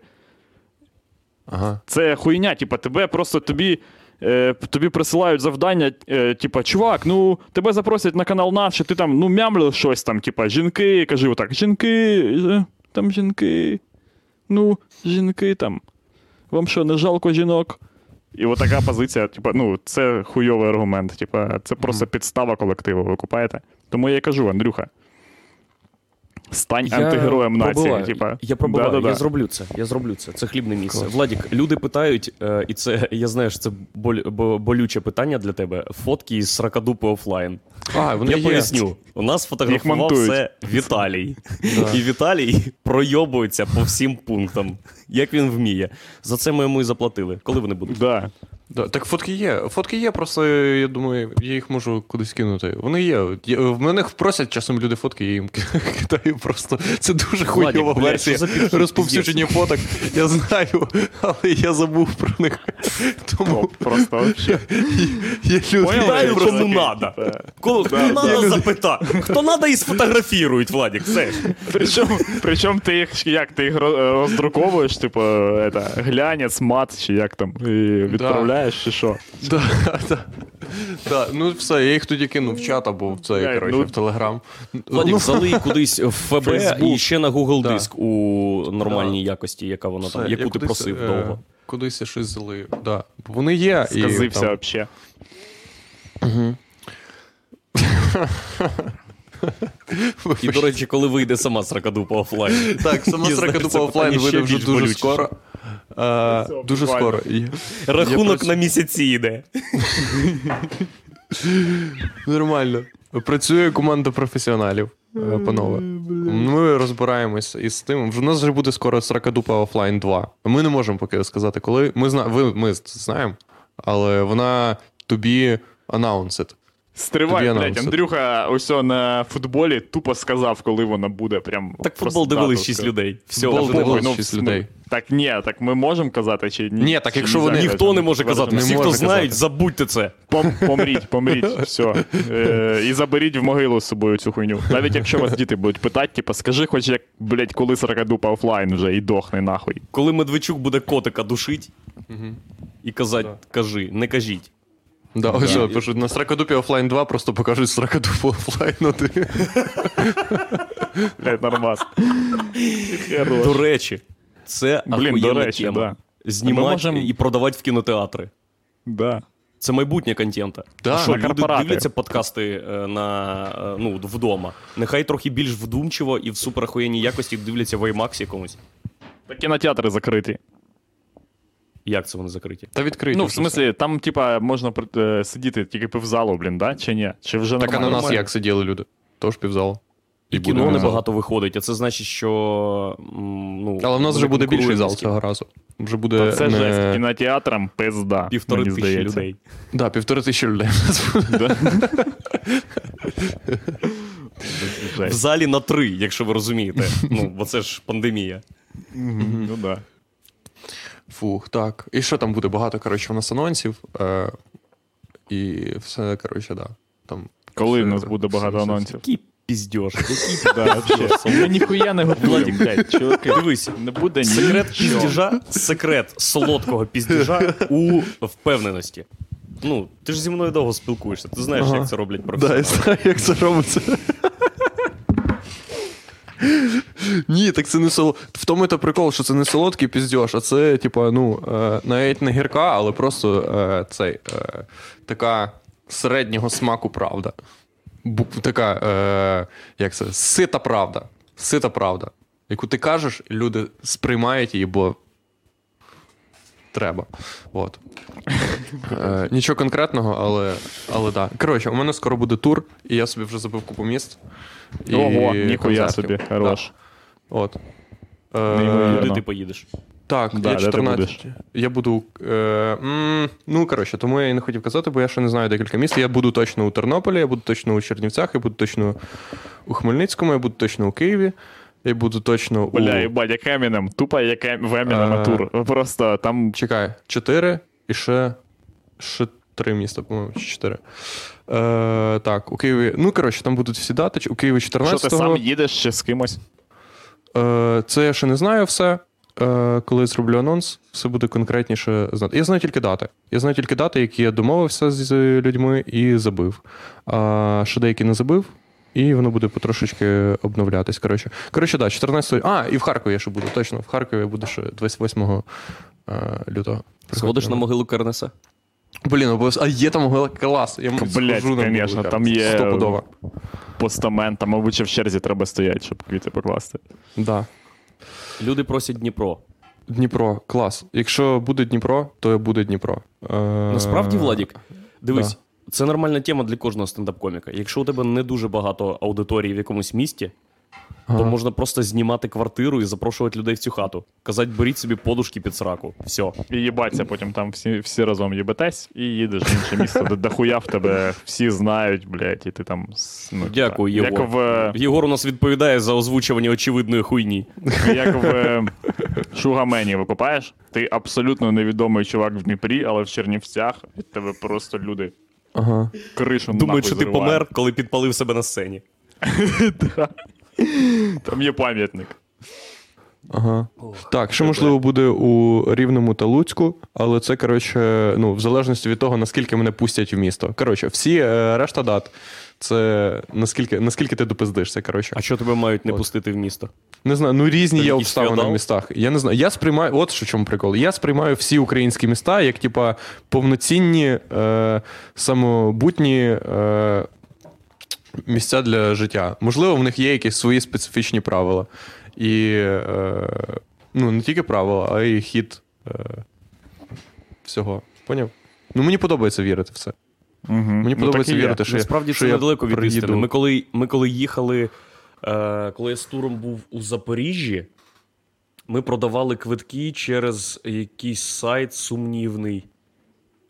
Ага. Це хуйня, типа, тебе просто тобі. Е, тобі присилають завдання, е, типа, чувак, ну тебе запросять на канал наш, і ти там ну мямлив щось там, типа, жінки, кажи отак, жінки, е, там жінки. Ну, жінки там. Вам що, не жалко жінок? І от така позиція, типа, ну, це хуйовий аргумент. Типа, це просто підстава колективу, ви купаєте. Тому я й кажу, Андрюха. Стань антигероєм нації. Типа. Я пробиваю, Да-да-да. я зроблю це. Я зроблю це. Це хлібне місце. Клас. Владік, люди питають, е, і це я знаю, що це боль, болюче питання для тебе. Фотки із сракадупи офлайн. А, вони Я є. поясню. У нас фотографував монтують. це Віталій. І Віталій пройобується по всім пунктам, як він вміє. За це ми йому і заплатили. Коли вони будуть? Да. Да, так фотки є. Фотки є, просто я думаю, я їх можу кудись кинути. Вони є. Я- В мене просять часом люди фотки, я їм кидаю просто. Це дуже хуйова версія розповсюдження фоток. Я знаю, але я забув про них. Тому Просто вообще. кому надо. хто надо запита. Хто надо і сфотографірують, Владік. Все ж. Причому, причому ти їх як ти їх роздруковуєш, типу, глянець, мат, чи як там, і відправляєш, чи що? Да, да. Да, ну все, я їх тоді кинув в чат або в цей, коротше, ну- в Телеграм. Владік, взяли кудись в ФБ і ще на Google диск у нормальній якості, яка вона там, яку ти просив е, довго. Кудись я щось залию. Да. Вони є. Сказився вообще. І, до речі, коли вийде сама сракадупа офлайн. Так, сама Сракадупа офлайн вийде вже дуже болючіше. Скоро. Е, дуже буквально. скоро. Рахунок працю- на місяці йде. Нормально. Працює команда професіоналів, е, панове. Ми розбираємось із тим. В нас вже буде скоро Сракадупа офлайн 2. Ми не можемо поки сказати, коли. Ми, зна... Ви, ми знаємо, але вона тобі announced. Стривай, блядь. Андрюха ось на футболі тупо сказав, коли вона буде. Прям Так футбол дивились дату 6 людей. Все, Футбол дивились. Ну, шість ну, людей. Так ні, так ми можемо казати чи ні? Ні, так якщо вони- Ніхто не може казати. Не Всі, хто знають, забудьте це. Пом- помріть, помріть, все. Е, і заберіть в могилу з собою цю хуйню. Навіть якщо вас діти будуть питати, типу, скажи хоч як, блядь, коли сорокадупа офлайн вже і дохни нахуй. Коли Медведчук буде котика душить і казати, кажи, не кажіть. Да, ось що, пишуть, на Сракадупі офлайн 2 просто покажуть Сракадупу офлайн 1. Блядь, нормас. До речі, це Блін, до речі, тема. да. Знімати можем- і продавати в кінотеатри. Да. Це майбутнє контента. Да. що На люди корпорати. дивляться подкасти е, на, е, ну, вдома. Нехай трохи більш вдумчиво і в суперахуєнній якості дивляться в IMAX якомусь. Та кінотеатри закриті. Як це вони закриті? Та відкриті. Ну, в смислі, там, типа, можна е, сидіти тільки півзалу, блін, да? Чи ні? Чи вже Так а на нас як сиділи люди? Тож півзалу. І буде кіно небагато виходить, а це значить, що. Ну, Але в нас вже буде більший зал цього разу. Вже буде Та це не... жесть, кінотеатрам пизда. Півтори мені тисячі здається. людей. Да, півтори тисячі людей. в нас буде. В залі на три, якщо ви розумієте. Ну, бо це ж пандемія. Ну да. Фух, так. І що там буде? Багато, коротше, у нас анонсів. Е, і все, коротше, да. Там Коли все- в нас буде багато все- все- анонсів? Який Да. Ми ніхуя не готуємо, чуваки. Дивись, Не буде секрет нічого. піздіжа, секрет солодкого піздіжа у впевненості. Ну, ти ж зі мною довго спілкуєшся, ти знаєш, Ага. як це роблять Да, я знаю, як це робиться. Ні, так це не соло. В тому то прикол, що це не солодкий піздьош, а це, типа, ну, е, навіть не гірка, але просто е, цей, е, така середнього смаку правда. Така, як це, сита правда. Сита правда. Яку ти кажеш, люди сприймають її, бо треба. От. Е, нічого конкретного, але, але да. Коротше, у мене скоро буде тур, і я собі вже забив купу міст. І Ого, ніхуя собі, хорош. Да. От. Неймовірно. Куди ну. ти поїдеш? Так, Да, я 14. Я буду. Е, м, ну, коротше, тому я і не хотів казати, бо я ще не знаю декілька міст. Я буду точно у Тернополі, я буду точно у Чернівцях, я буду точно у Хмельницькому, я буду точно у Києві, я буду точно у. Бля, їбать, як Емінем. Тупо як в Емінема Е. тур. Просто там Чекай, чотири і ще, ще три міста, по-моєму, чи чотири. Е, так, у Києві. Ну, коротше, там будуть всі дати. У Києві 14-го. ти сам їдеш чи з кимось? Е, це я ще не знаю все. Е, коли зроблю анонс, все буде конкретніше знати. Я знаю тільки дати. Я знаю тільки дати, які я домовився з людьми і забив. А ще деякі не забив, і воно буде потрошечки обновлятись. Коротше, коротше, да, 14 А, і в Харкові я ще буду. Точно, в Харкові я буду ще 28 е, лютого. Сходиш на могилу Кернеса? Блін, обов'язково. А є там могила клас. Я Блядь, схожу на могилу конечно, там є- Стопудово. Постамент, там, мабуть, ще в черзі треба стояти, щоб квіти покласти. Да. Люди просять Дніпро. Дніпро, клас. Якщо буде Дніпро, то буде Дніпро. Е, Насправді, Владік, дивись, да. Це нормальна тема для кожного стендап-коміка. Якщо у тебе не дуже багато аудиторії в якомусь місті, то можна просто знімати квартиру і запрошувати людей в цю хату. Казати, беріть собі подушки під сраку. Все. І їбаться, потім там всі, всі разом їбетесь і їдеш в інше місто, де дохуя в тебе всі знають, блядь, і ти там. Ну, Дякую, Єгор. Як в, Єгор у нас відповідає за озвучування очевидної хуйні. як в Шугамені викупаєш, ти абсолютно невідомий чувак в Дніпрі, але в Чернівцях від тебе просто люди Ага. кришу Думаю, що ти помер, коли підпалив себе на сцені. Там є пам'ятник. Ага. Так, що можливо буде у Рівному та Луцьку, але це, коротше, ну, в залежності від того, наскільки мене пустять в місто. Коротше, всі е, решта дат. Це наскільки, наскільки ти допиздишся, коротше. А що тебе мають не От. пустити в місто? Не знаю, ну різні Ти є якийсь обставини в містах. Я не знаю. Я сприймаю, от що в чому прикол. Я сприймаю всі українські міста як, типа, повноцінні, е, самобутні е, місця для життя. Можливо, в них є якісь свої специфічні правила. І е, ну, не тільки правила, а й хід е, всього. Поняв? Ну, мені подобається вірити в це. Угу. Мені подобається вірити, що, Насправді що це недалеко від істини. Ми коли, ми коли їхали, е, коли я з туром був у Запоріжжі, ми продавали квитки через якийсь сайт сумнівний,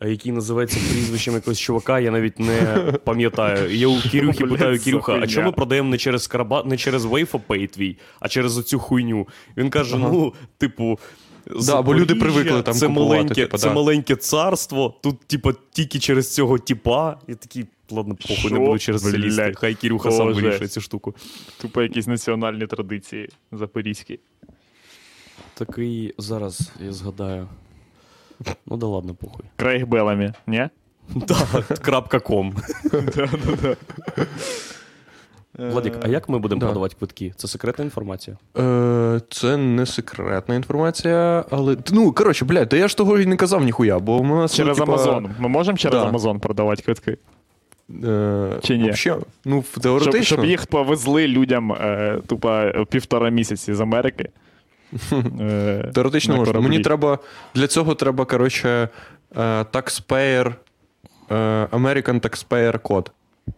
який називається прізвищем якогось чувака, я навіть не пам'ятаю. Я у Кірюхи питаю, це Кірюха, а чому ми продаємо не через Караба, не через WaveOpay твій, а через оцю хуйню? Він каже: ну, типу. Да, бо люди привикли там це купувати, маленьке, типу, це да. маленьке царство. Тут, типу, тільки через цього типа. І такий, ладно, похуй, не буду через це лізти. Хай Кірюха сам Боже. вирішує цю штуку. Тупо якісь національні традиції запорізькі. Такий зараз я згадаю. Ну да ладно, похуй. Крейг Беламі, ні? Так, крапка ком. Владік, а як ми будемо продавати квитки? Це секретна інформація. Е, це не секретна інформація, але. Ну, коротше, блядь, та я ж того і не казав ніхуя, бо у нас. Через ну, типа, Амазон. Ми можемо через Да. Амазон продавати квитки? Е, Чи ні? Вообще, ну, Щоб, теоретично. щоб їх повезли людям е, тупо півтора місяці з Америки. Е, Теоретично можна. кораблі. Мені треба. Для цього треба, коротше, е, taxpayer, е, American Taxpayer код.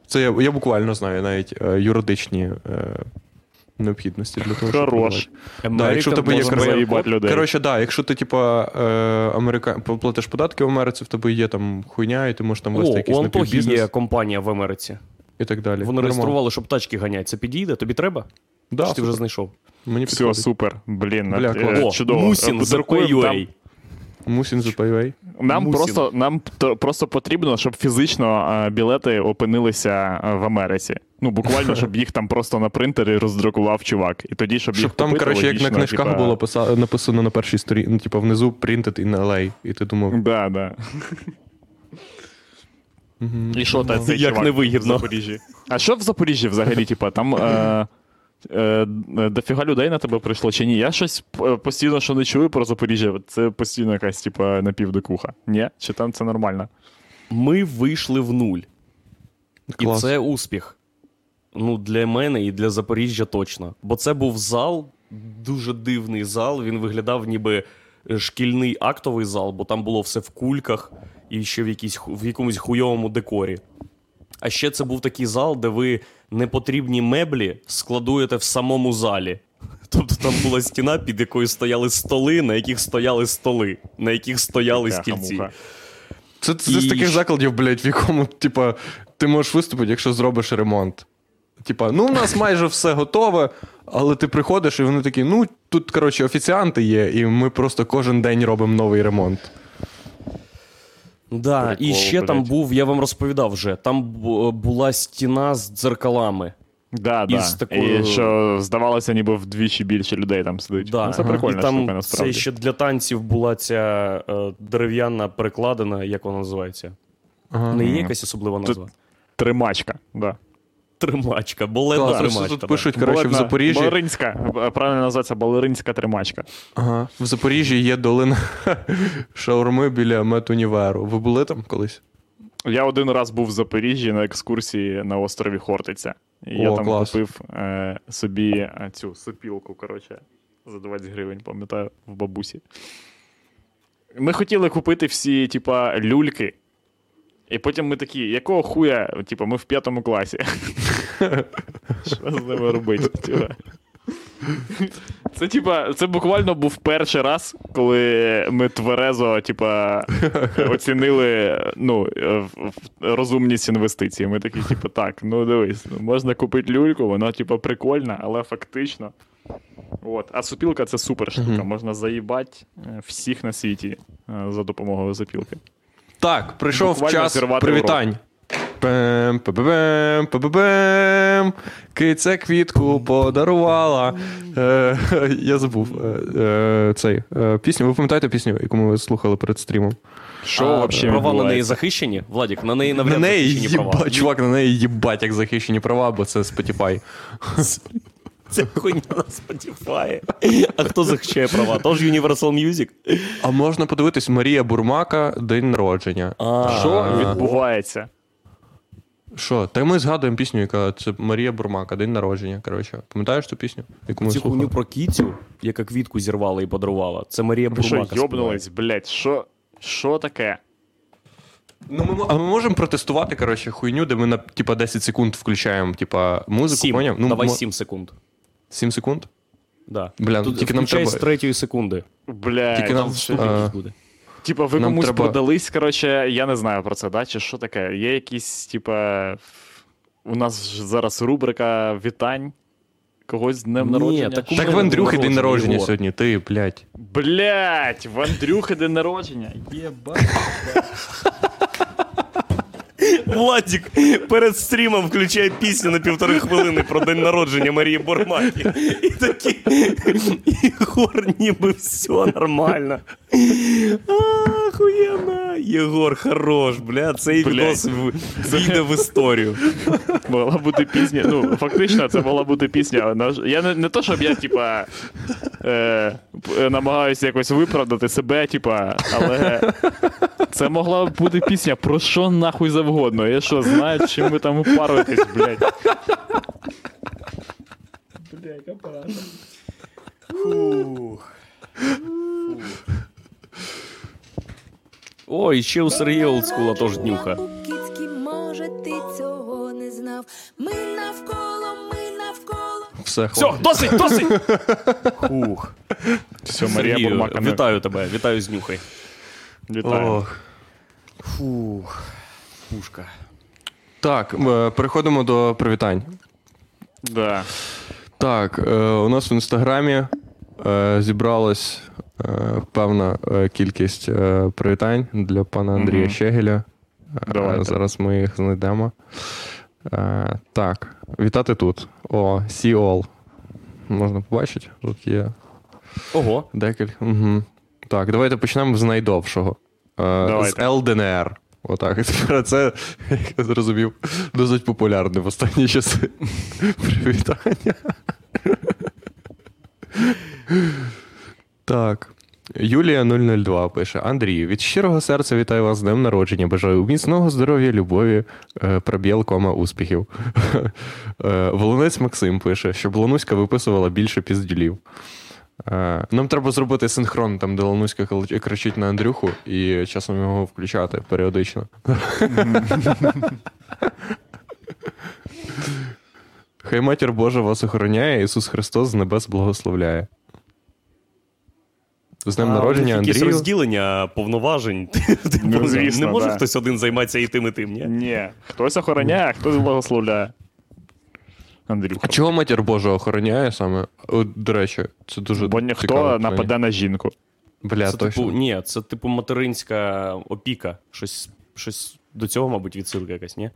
Це я, я буквально знаю навіть юридичні е, необхідності для того, щоб Хорош. Да, якщо в тебе є людей. Коротше, да, якщо ти, типа, е, Америка... платиш податки в Америці, в тебе є там хуйня, і ти можеш там вести О, якийсь у Антохи напівбізнес є компанія в Америці. І так далі. Вони Нормально. реєстрували, щоб тачки ганять. Це підійде? Тобі треба? Да, Чи ти вже знайшов? Мені Все, підходить. супер. Блін, Бля, е, клас. О, чудово. Мусін, за друкуємо там. Мусін за Нам Мусін. просто нам то- просто потрібно, щоб фізично е, білети опинилися е, в Америці. Ну, буквально, щоб їх там просто на принтері роздрукував чувак. І тоді, щоб, Щоб їх там, купити, коротше, як на логічно, книжках типа- було писа- написано на першій сторінці, ну, типу, внизу printed in LA. І ти думав, Да, да. І що та цей Як чувак невигідно. в Запоріжжі? А що в Запоріжжі взагалі? Типа, там е, е, дофіга людей на тебе прийшло чи ні? Я щось е, постійно що не чую про Запоріжжя. Це постійно якась, типа, напівдокуха. Ні? Чи там це нормально? Ми вийшли в нуль. І це успіх. Ну, для мене і для Запоріжжя точно. Бо це був зал, дуже дивний зал. Він виглядав, ніби е, шкільний актовий зал, бо там було все в кульках і ще в, якійсь, ху- в якомусь хуйовому декорі. А ще це був такий зал, де ви непотрібні меблі складуєте в самому залі. Тобто там була стіна, під якою стояли столи, на яких стояли столи, на яких стояли стільці. Це, це І з таких закладів, блядь, в якому, типа, ти можеш виступити, якщо зробиш ремонт. Типа, ну, у нас майже все готове, але ти приходиш, і вони такі, ну, тут, коротше, офіціанти є, і ми просто кожен день робимо новий ремонт. Да, Прикол, і ще там був, я вам розповідав вже, там була стіна з дзеркалами. Да, да. Такою- І що здавалося, ніби вдвічі більше людей там сидить. Да. Ну, це прикольно, і там штука, насправді. Це ще для танців була ця е, дерев'яна перекладина, як вона називається? Не є якась особлива назва? Тримачка, да. Тримачка, болетна Клас, тримачка. тут да. пишуть, коротше, в Запоріжжі. Балеринська, е, правильно називається балеринська тримачка. Ага. В Запоріжжі є долина шаурми біля медуніверу. Ви були там колись? Я один раз був в Запоріжжі на екскурсії на острові Хортиця. І я там клас. купив е, собі е, цю сопілку, коротше, за 20 гривень, пам'ятаю, в бабусі. Ми хотіли купити всі, типа, люльки. І потім ми такі, якого хуя, типа, ми в п'ятому класі. Що з ними робити? Типа? Це, типа, це буквально був перший раз, коли ми тверезо, типа, оцінили ну, розумність інвестицій. Ми такі, типу, так, ну дивись, ну, можна купити люльку, вона, типа, прикольна, але фактично. От. А супілка це супер штука. Можна заїбати е, всіх на світі е, за допомогою запілки. Так, прийшов Буквально час привітань. Пем, пе-пе-пем, пе-пе-пем. Киця квітку подарувала. Е, я забув е, е, цей е, пісню. Ви пам'ятаєте пісню, яку ми слухали перед стрімом? Що А взагалі права на неї захищені? Владік, на неї навряд На неї захищені права. чувак, на неї їбать, як захищені права, бо це Spotify. Це хуйня на Spotify. А хто захищає права? Тож Universal Music? А можна подивитись Марія Бурмака, день народження. Що відбувається? Що? Та ми згадуємо пісню, яка це Марія Бурмака, день народження. Коротше, пам'ятаєш ту пісню? Яку ми Цю слухали? хуйню про кіцю, яка квітку зірвала і подарувала. Це Марія Ви що, Бурмака. йобнулись, блядь, що, що таке? Ну, ми, мо- а ми можемо протестувати, коротше, хуйню, де ми на типа 10 секунд включаємо, типа, музику, Сім. поняв? Ну, Давай мо- 7 секунд. 7 секунд? Да. Бля, ну Тут тільки нам включай треба- з третьої секунди. Блядь, Тільки нам- А. Буде. Типа, ви Нам комусь треба- продались, коротше, я не знаю про це, да? Чи що таке? Є якісь, типа. У нас ж зараз рубрика вітань. Когось з днем Ні, народження. так Так в Андрюхи день народження, його. Сьогодні, ти, блядь. Блять, в Андрюхи день народження. Єбать. Владік перед стрімом включає пісню на півтори хвилини про день народження Марії Бурмаки. І такі Єгор, ніби все нормально. Ахуєнно. Єгор, хорош, бля, цей відос в- війде в історію. Могла бути пісня. Ну, фактично, це могла бути пісня. Я не, не то, щоб я, типа, е, намагаюся якось виправдати себе, типа, але це могла бути пісня про що нахуй завгодно. Я що, знаю, чим ви там упаруєтесь, блядь. Блядь, апарат. О, і ще у Сергія Олдскула теж днюха. Кіцькі, може, ти цього не знав. Ми навколо, ми навколо. Все, Все, досить, досить! Хух. Все, Марія Сергію, Бурмака. вітаю тебе, вітаю з нюхай. Вітаю. Ох. Фух. Пушка. Так, е, переходимо до привітань. Да. Так, е, у нас в інстаграмі е, зібралась певна кількість привітань для пана Андрія Мгм. Щегеля. Давайте. Зараз ми їх знайдемо. Так, вітати тут. О, see all. Можна побачити? Тут є Ого. декілька. Угу. Так, давайте почнемо з найдовшого. Е, з ЛДНР. Отак. Це, як я зрозумів, досить популярне в останні часи. Привітання. Так. Юлія 002 пише: Андрію, від щирого серця вітаю вас з днем народження. Бажаю міцного здоров'я, любові, е, пробіл, кома, успіхів. Е, Волонець Максим пише, щоб Лануська виписувала більше піздюлів. Е, Нам треба зробити синхрон, там, де Лануська кричить на Андрюху, і часом його включати періодично. Хай матір Божа вас охороняє, Ісус Христос з небес благословляє. З днем народження Андрію. розділення повноважень. Ну, не може хтось один займатися і тим, і тим, ні? Ні. Хтось охороняє, а хтось благословляє. Андрюха. А чого матір Божа охороняє саме? От, до речі, це дуже. Бо ніхто нападе на жінку. Бля, Це точно. типу, ні, це типу материнська опіка. Щось, щось до цього, мабуть, відсилка якась, ні?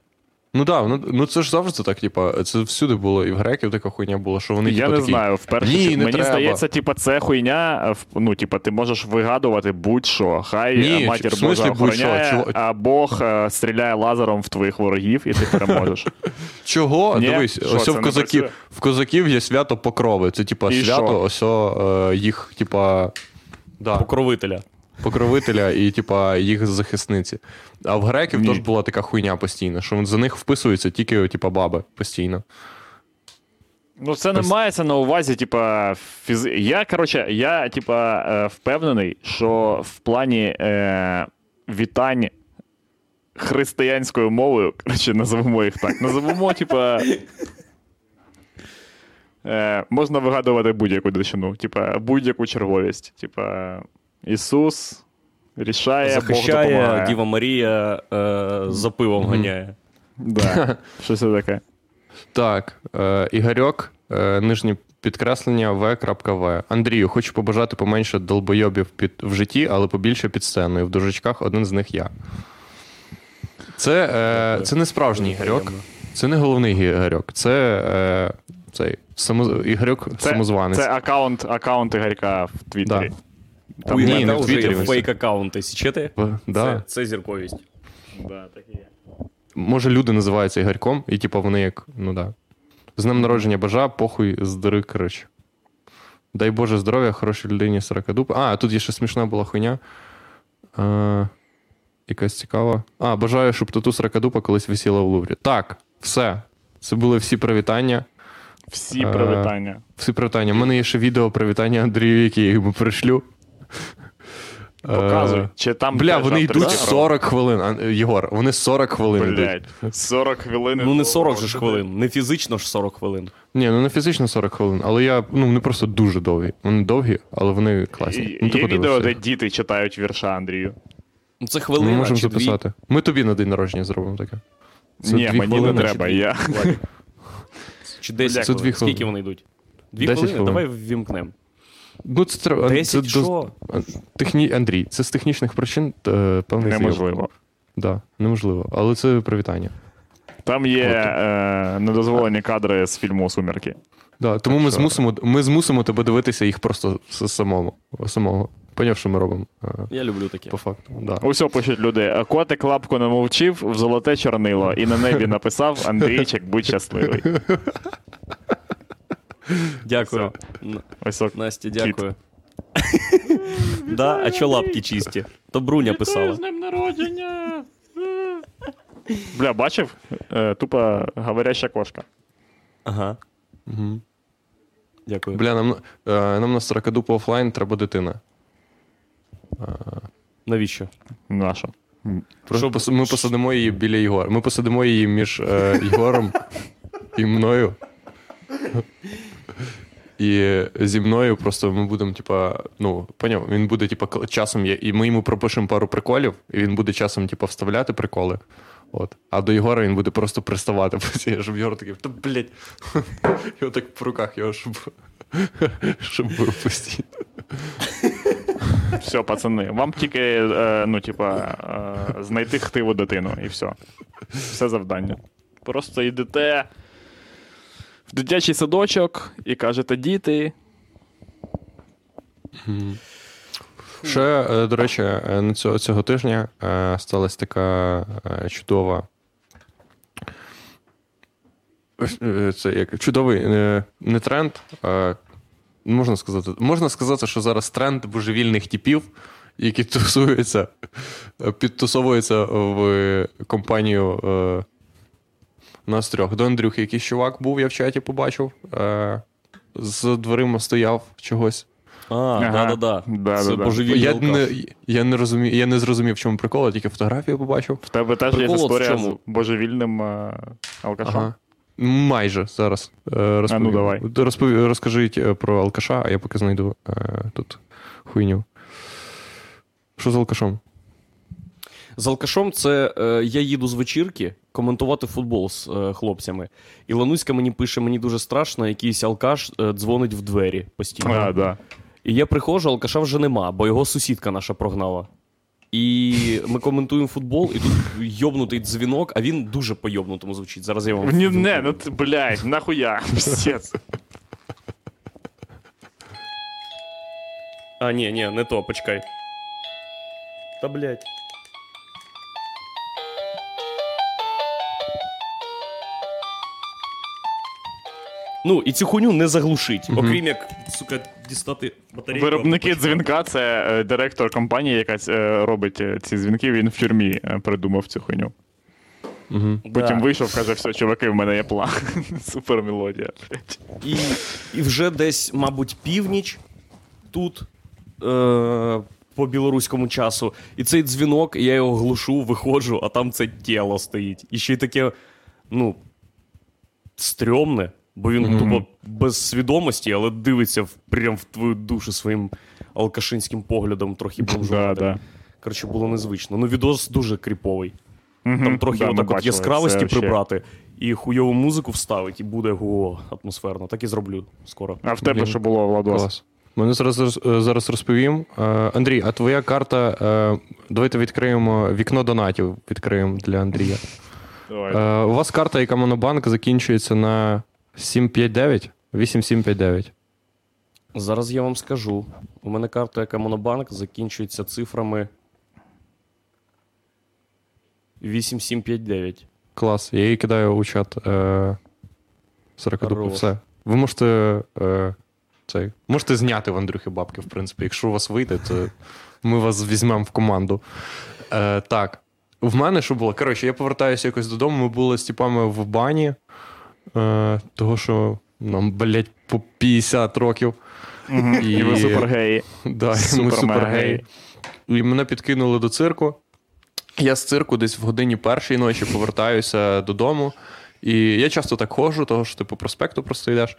Ну так, да, ну, ну це ж завжди так, типа, це всюди було, і в греків така хуйня була, що вони Я типу, не такі, знаю, вперше Ні, не мені треба. здається, типа, це хуйня. Ну, типа, ти можеш вигадувати будь-що. Хай Ні, матір в Божа охороняє, чого- а Бог е, стріляє лазером в твоїх ворогів, і ти переможеш. Чого? Ні? Дивись, Що, ось в козаків, в козаків є свято покрови. Це типа свято, що? ось о, е, їх, типа. Да, Покровителя. Покровителя і, типа, їх захисниці. А в греків Ні. теж була така хуйня постійна, що за них вписуються тільки, типа, баби постійно. Ну, це не мається на увазі, типа, фіз... Я, коротше, я, типа, е, впевнений, що в плані е, вітань християнською мовою, коротше, називемо їх так. Називемо, типа. Е, можна вигадувати будь-яку дичину, типа, будь-яку черговість. Типа, Ісус рішає, Бог Захищає, допомагає. Діва Марія е, за пивом ганяє. Да. Що це таке? Так, е, Ігорьок, е, нижнє підкреслення В.В. Андрію, хочу побажати поменше долбойобів під, в житті, але побільше під сценою. В дужечках один з них я. Це, е, це не справжній Ігорьок. Це не головний Ігорьок. Це е, цей само, Ігорьок Це, самозванець. це аккаунт, аккаунт Ігорька в Твіттері. Там У Ні, не вже є фейк-аккаунти, січете? В- да. Це, це зірковість. Да, так і є. Може, люди називаються Ігорьком, і типу вони як, ну да. З днем народження бажа, похуй здори, коротше. Дай Боже здоров'я, хорошій людині 40. А, тут є ще смішна була хуйня. А, якась цікава. А, бажаю, щоб тату 40 колись висіла в Луврі. Так, все. Це були всі привітання. Всі Е, привітання. Всі привітання. У мене є ще відео привітання Андрію, яке я йому пришлю. Показуй. Е, Чи там Бля, вони йдуть 40 хвилин. А, Єгор, вони 40 хвилин йдуть. Блядь, 40 хвилин. Ну не 40 же ж хвилин, не фізично ж 40 хвилин. Ні, ну не фізично 40 хвилин, але я. Ну, вони просто дуже довгі. Вони довгі, але вони класні. Є Ну, ти відео, подивишся. де діти читають вірша Андрію. Ну це Ми хвилина можемо чи дві. записати. Ми тобі на день народження зробимо таке. Це Ні, дві мені не хвилини, треба. чи? Я... Чи 10 Це хвилин. хвилини. Скільки вони йдуть? Дві 10 хвилини? хвилин. Давай ввімкнемо. Ну, це треба. 10 це що? Техні... Андрій, це з технічних причин певний Неможливо. Да, неможливо. Але це привітання. Там є е, недозволені кадри з фільму Сумерки. Да, тому ми що? змусимо, ми змусимо тебе дивитися їх просто з самого. самого. Поняв, що ми робимо. е, Я люблю таке. По факту. Да. Усьо пишуть люди. Котик лапку не мовчив, в золоте чорнило. І на небі написав Андрійчик, будь щасливий. Дякую. Ось. Настя, дякую. Да, а чо лапки чисті? То Бруня писала. днем народження! Бля, бачив? Е, тупо говоряща кошка. Ага. Дякую. Бля, нам, е, нам на 40 по офлайн треба дитина. Навіщо? Наша. Просто Щоб- ми посадимо її біля Єгора. Ми посадимо її між е, Єгором і мною. І зі мною просто ми будемо, типа, ну, поняв, він буде, типа, часом є, і ми йому пропишемо пару приколів, і він буде часом, типа, вставляти приколи. От. А до Єгора він буде просто приставати щоб Єгор такий, та блядь. Його так по руках його, щоб, щоб постійно. Все, пацани, вам тільки, е, ну, типа, е, знайти хтиву дитину, і все. Все завдання. Просто йдете в дитячий садочок і кажете, діти. Ще, е, до речі, е, на цього, цього тижня е, сталася така чудова. Це як чудовий не тренд. а Можна сказати, можна сказати, що зараз тренд божевільних типів, які тусуються, підтусовуються в компанію нас трьох. До Андрюхи якийсь чувак був, я в чаті побачив. е, З дверима стояв чогось. А, Ага. да-да-да. Да-да-да. Це божевільний Я алкаш. не, я, не розумів, я не зрозумів, в чому прикол, я тільки фотографію побачив. В тебе теж є Прикол в історія чому? з божевільним е, алкашом. Ага. Майже зараз е, розповім. ну, давай. Розпові- розкажіть е, про алкаша, а я поки знайду е, тут хуйню. Що з алкашом? З алкашом це е, я їду з вечірки коментувати футбол з е, хлопцями. І Лануська мені пише: мені дуже страшно, якийсь алкаш е, дзвонить в двері постійно. А, да. І я приходжу, алкаша вже нема, бо його сусідка наша прогнала. І ми коментуємо футбол, і тут йобнутий дзвінок, а він дуже по-йобнутому звучить. Зараз я вам. Ні, не, ну ти, блядь, нахуя. Пиздец. А, ні, ні, не то, почекай. Та блядь. Ну, і цю хуйню не заглушить. Окрім як, сука, дістати батарейку. Виробники дзвінка це е, директор компанії, яка е, робить е, ці дзвінки. Він в тюрмі е, придумав цю хуйню. Угу. Да. Потім вийшов, каже: все, чуваки, в мене є план. Супер мелодія. І, і вже десь, мабуть, північ тут е, по білоруському часу. І цей дзвінок, я його глушу, виходжу, а там це тіло стоїть. І ще й таке, ну, стрьомне, бо він тупо без свідомості, але дивиться в, прям в твою душу своїм алкашинським поглядом, трохи Да, бомжувати. да. Коротше, було незвично. Ну, відос дуже кріповий. Там трохи Да, отак от яскравості це вообще. прибрати і хуйову музику вставити, і буде о, атмосферно. Так і зроблю скоро. А в тебе Блін. що було, Владос? Мене зараз, е, зараз розповім. Е, Андрій, а твоя карта. е, Давайте відкриємо вікно донатів. Відкриємо для Андрія. Давай. У вас карта, яка монобанк, закінчується на 759? 8759. Зараз я вам скажу. У мене карта, яка Монобанк, закінчується цифрами 8759. Клас. Я її кидаю у чат. Е, 40 Хорош. Все. Ви можете. Е, цей, можете зняти в Андрюхи бабки, в принципі. Якщо у вас вийде, то ми вас візьмемо в команду. Е, так. В мене що було? Коротше, я повертаюся якось додому. Ми були з типами в бані. Е, того, що нам, блять, по 50 років. Мгм. І ви супергеї. Да, і ми супергеї. І мене підкинули до цирку. Я з цирку десь в годині першої ночі повертаюся додому. І я часто так ходжу, того що ти по проспекту просто йдеш.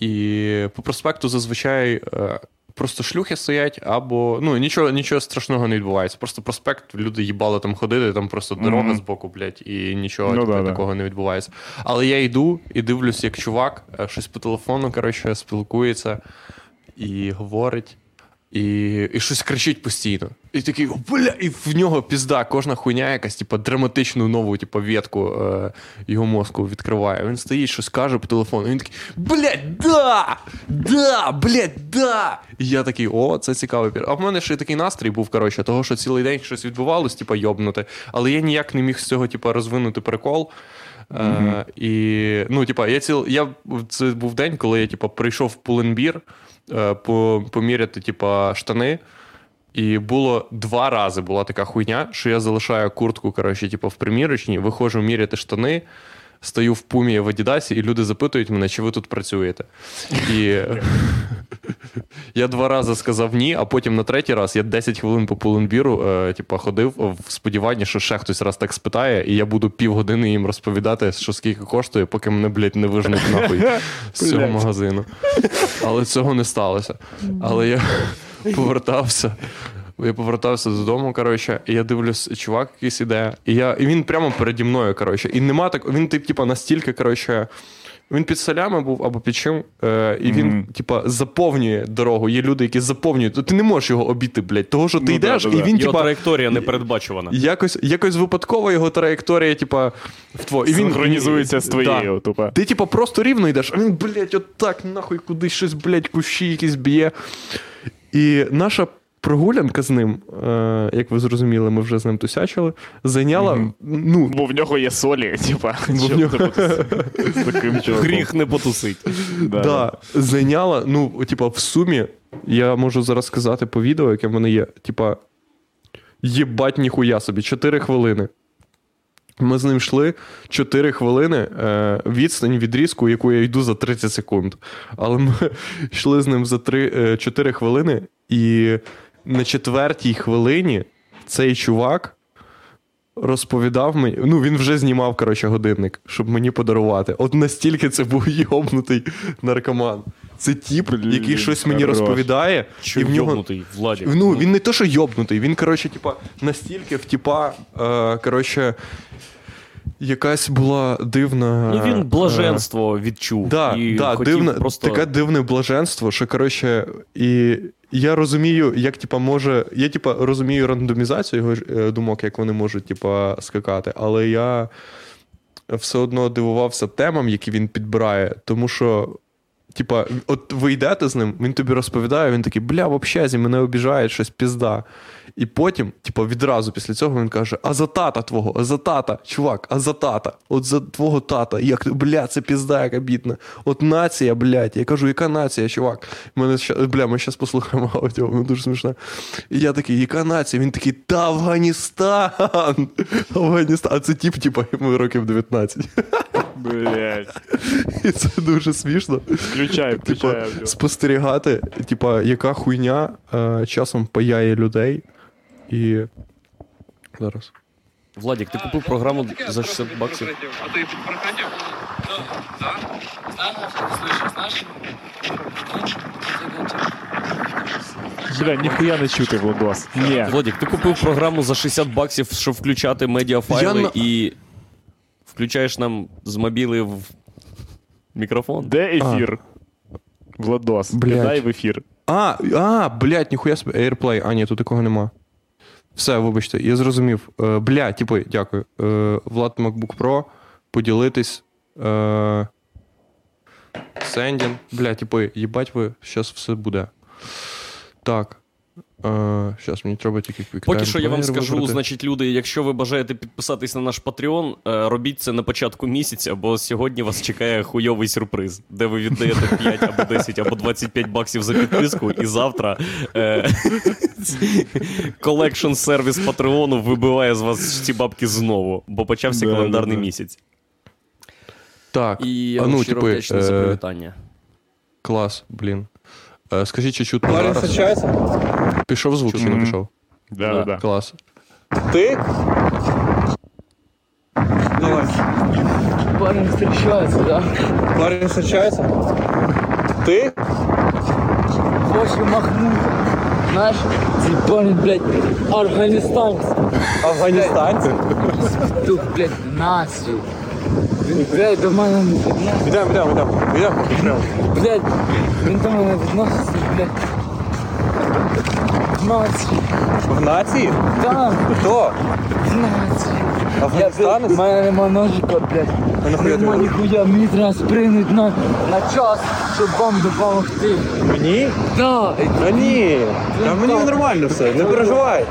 І по проспекту зазвичай е, просто шлюхи стоять, або ну нічого, нічого страшного не відбувається. Просто проспект, люди їбали там ходити, там просто дорога Мгм. з боку, блядь, і нічого Ну типу, да. такого не відбувається. Але я йду і дивлюсь, як чувак е, щось по телефону, коротше, спілкується і говорить. І, і щось кричить постійно. І такий, «О, бля, і в нього пізда, кожна хуйня якась, типу, драматичну нову, типу, ветку е, його мозку відкриває. Він стоїть, щось каже по телефону. І він такий, блядь, да! Да, блядь, да! І я такий, о, це цікавий тіп. А в мене ще й такий настрій був, коротше, того, що цілий день щось відбувалось, типу, йобнути. Але я ніяк не міг з цього, типу, розвинути прикол. Е, і, ну, типа, я ціл, я, це був день, коли я типа, прийшов в Pull&Bear е, по, поміряти типа, штани. І було два рази була така хуйня, що я залишаю куртку коротше, типу, в примірочній, виходжу міряти штани, стою в пумі в Адідасі, і люди запитують мене, чи ви тут працюєте. І я два рази сказав ні, а потім на третій раз я 10 хвилин по пуленбіру е, типу, ходив в сподіванні, що ще хтось раз так спитає, і я буду півгодини їм розповідати, що скільки коштує, поки мене, блядь, не вижнуть нахуй з цього магазину. Але цього не сталося. Але я повертався. Я повертався додому, коротше, і я дивлюсь, чувак якийсь іде, і я, і він прямо переді мною, коротше, і нема так, він тип, типа, настільки, коротше, він під солями був або під чим, е, і він, Мгм. типа, заповнює дорогу. Є люди, які заповнюють. Ти не можеш його обійти, блядь, того, що ти Ну, йдеш, да, да, і да. він, Його типа, траєкторія не передбачувана. якось, якось випадково його траєкторія, типа, в тво. І він Синхронізується з Да. твоєю, тупо. Ти, типа, просто рівно йдеш, а він, блядь, отак, нахуй, кудись щось, блядь, кущі якісь б'є. І наша прогулянка з ним, е, як ви зрозуміли, ми вже з ним тусячили, зайняла, Мгм. ну, Бо в нього є солі, типа. Бо в нього- з таким чуваком. Гріх не потусить. Да, да, зайняла, ну, типа, в сумі, я можу зараз сказати по відео, яке в мене є, типа, єбать ніхуя собі, 4 хвилини. Ми з ним йшли 4 хвилини е, відстань відрізку, яку я йду за 30 секунд. Але ми йшли з ним за 3, е, 4 хвилини, і на четвертій хвилині цей чувак розповідав мені. Ну, він вже знімав, коротше, годинник, щоб мені подарувати. От настільки це був йобнутий наркоман. Це тіп, який щось мені хорош. розповідає, Що і в нього. йобнутий, Владік. Ну, він не то, що йобнутий, він, коротше, типа, настільки в типа, е, коротше, якась була дивна. Ну він е, блаженство відчув. Да, і да, хотів дивне, просто... таке дивне блаженство, що коротше, і я розумію, як типа може. Я типа розумію рандомізацію його е, думок, як вони можуть, типа, скакати, але я все одно дивувався темам, які він підбирає, тому що. Типа, от ви йдете з ним, він тобі розповідає, він такий, бля, в общазі мене обіжають, щось пізда. І потім, типа, відразу після цього він каже: А за тата твого, а за тата, чувак, а за тата, от за твого тата, як бля, це пізда, яка бідна. От нація, блядь. Я кажу, яка нація, чувак? Мене ща, бля, ми зараз послухаємо аудіо, воно дуже смішне. І я такий, яка нація? Він такий, та Афганістан! Афганістан. А це тип, типа, йому років 19. Блять. І це дуже смішно. Включай, Типа, включай. аудіо. спостерігати, типа, яка хуйня е, часом паяє людей. І. Зараз. Владік, ти купив програму за 60 баксів. А ти проходив? Бля, ніхуя не чути, Владос. Ні. Владік, ти купив програму за 60 баксів, щоб включати медіафайли Я і включаєш нам з мобіли в мікрофон. Де ефір? Владос, Блядь. кидай в ефір. А, а, блядь, ніхуя себе. AirPlay. А, ні, тут такого нема. Все, вибачте, я зрозумів. Е, бля, типу, дякую. Е, Влад MacBook Pro, поділитись. Е, Сендін. Бля, типу, їбать ви, зараз все буде. Так. Е, зараз мені треба тільки QuickTime Поки що я вам скажу, вибрати. значить, люди, якщо ви бажаєте підписатись на наш Patreon, е, робіть це на початку місяця, бо сьогодні вас чекає хуйовий сюрприз, де ви віддаєте 5 або 10 або 25 баксів за підписку, і завтра колекшн сервіс Патреону вибиває з вас ці бабки знову, бо почався Да, календарний да, да. місяць. Так. І а ну, типу, вдячний за е, привітання. Клас, блін. Е, скажіть, чи чутно зараз? Пішов звук, чи не Мгм. пішов? Да, да, да. Клас. Парень встречается, да? Парень встречается? Ты? Очень махнул. Знаешь, этот парень, блядь, афганистанец. Афганистанец? Тут, блядь, нацию. Блядь, до мене не відноситься. Идем, идем, идем. Идем, идем. Блядь, він до мене відноситься, блядь. Націю. В? Да, Кто? націю. Я, блядь, в мене нема ножика, блядь. А нахуя Нема ти? ніхуя, мені треба спригнуть на, на час, щоб вам допомогти. Мені? Да, Та ні. Та мені нормально все, не переживай.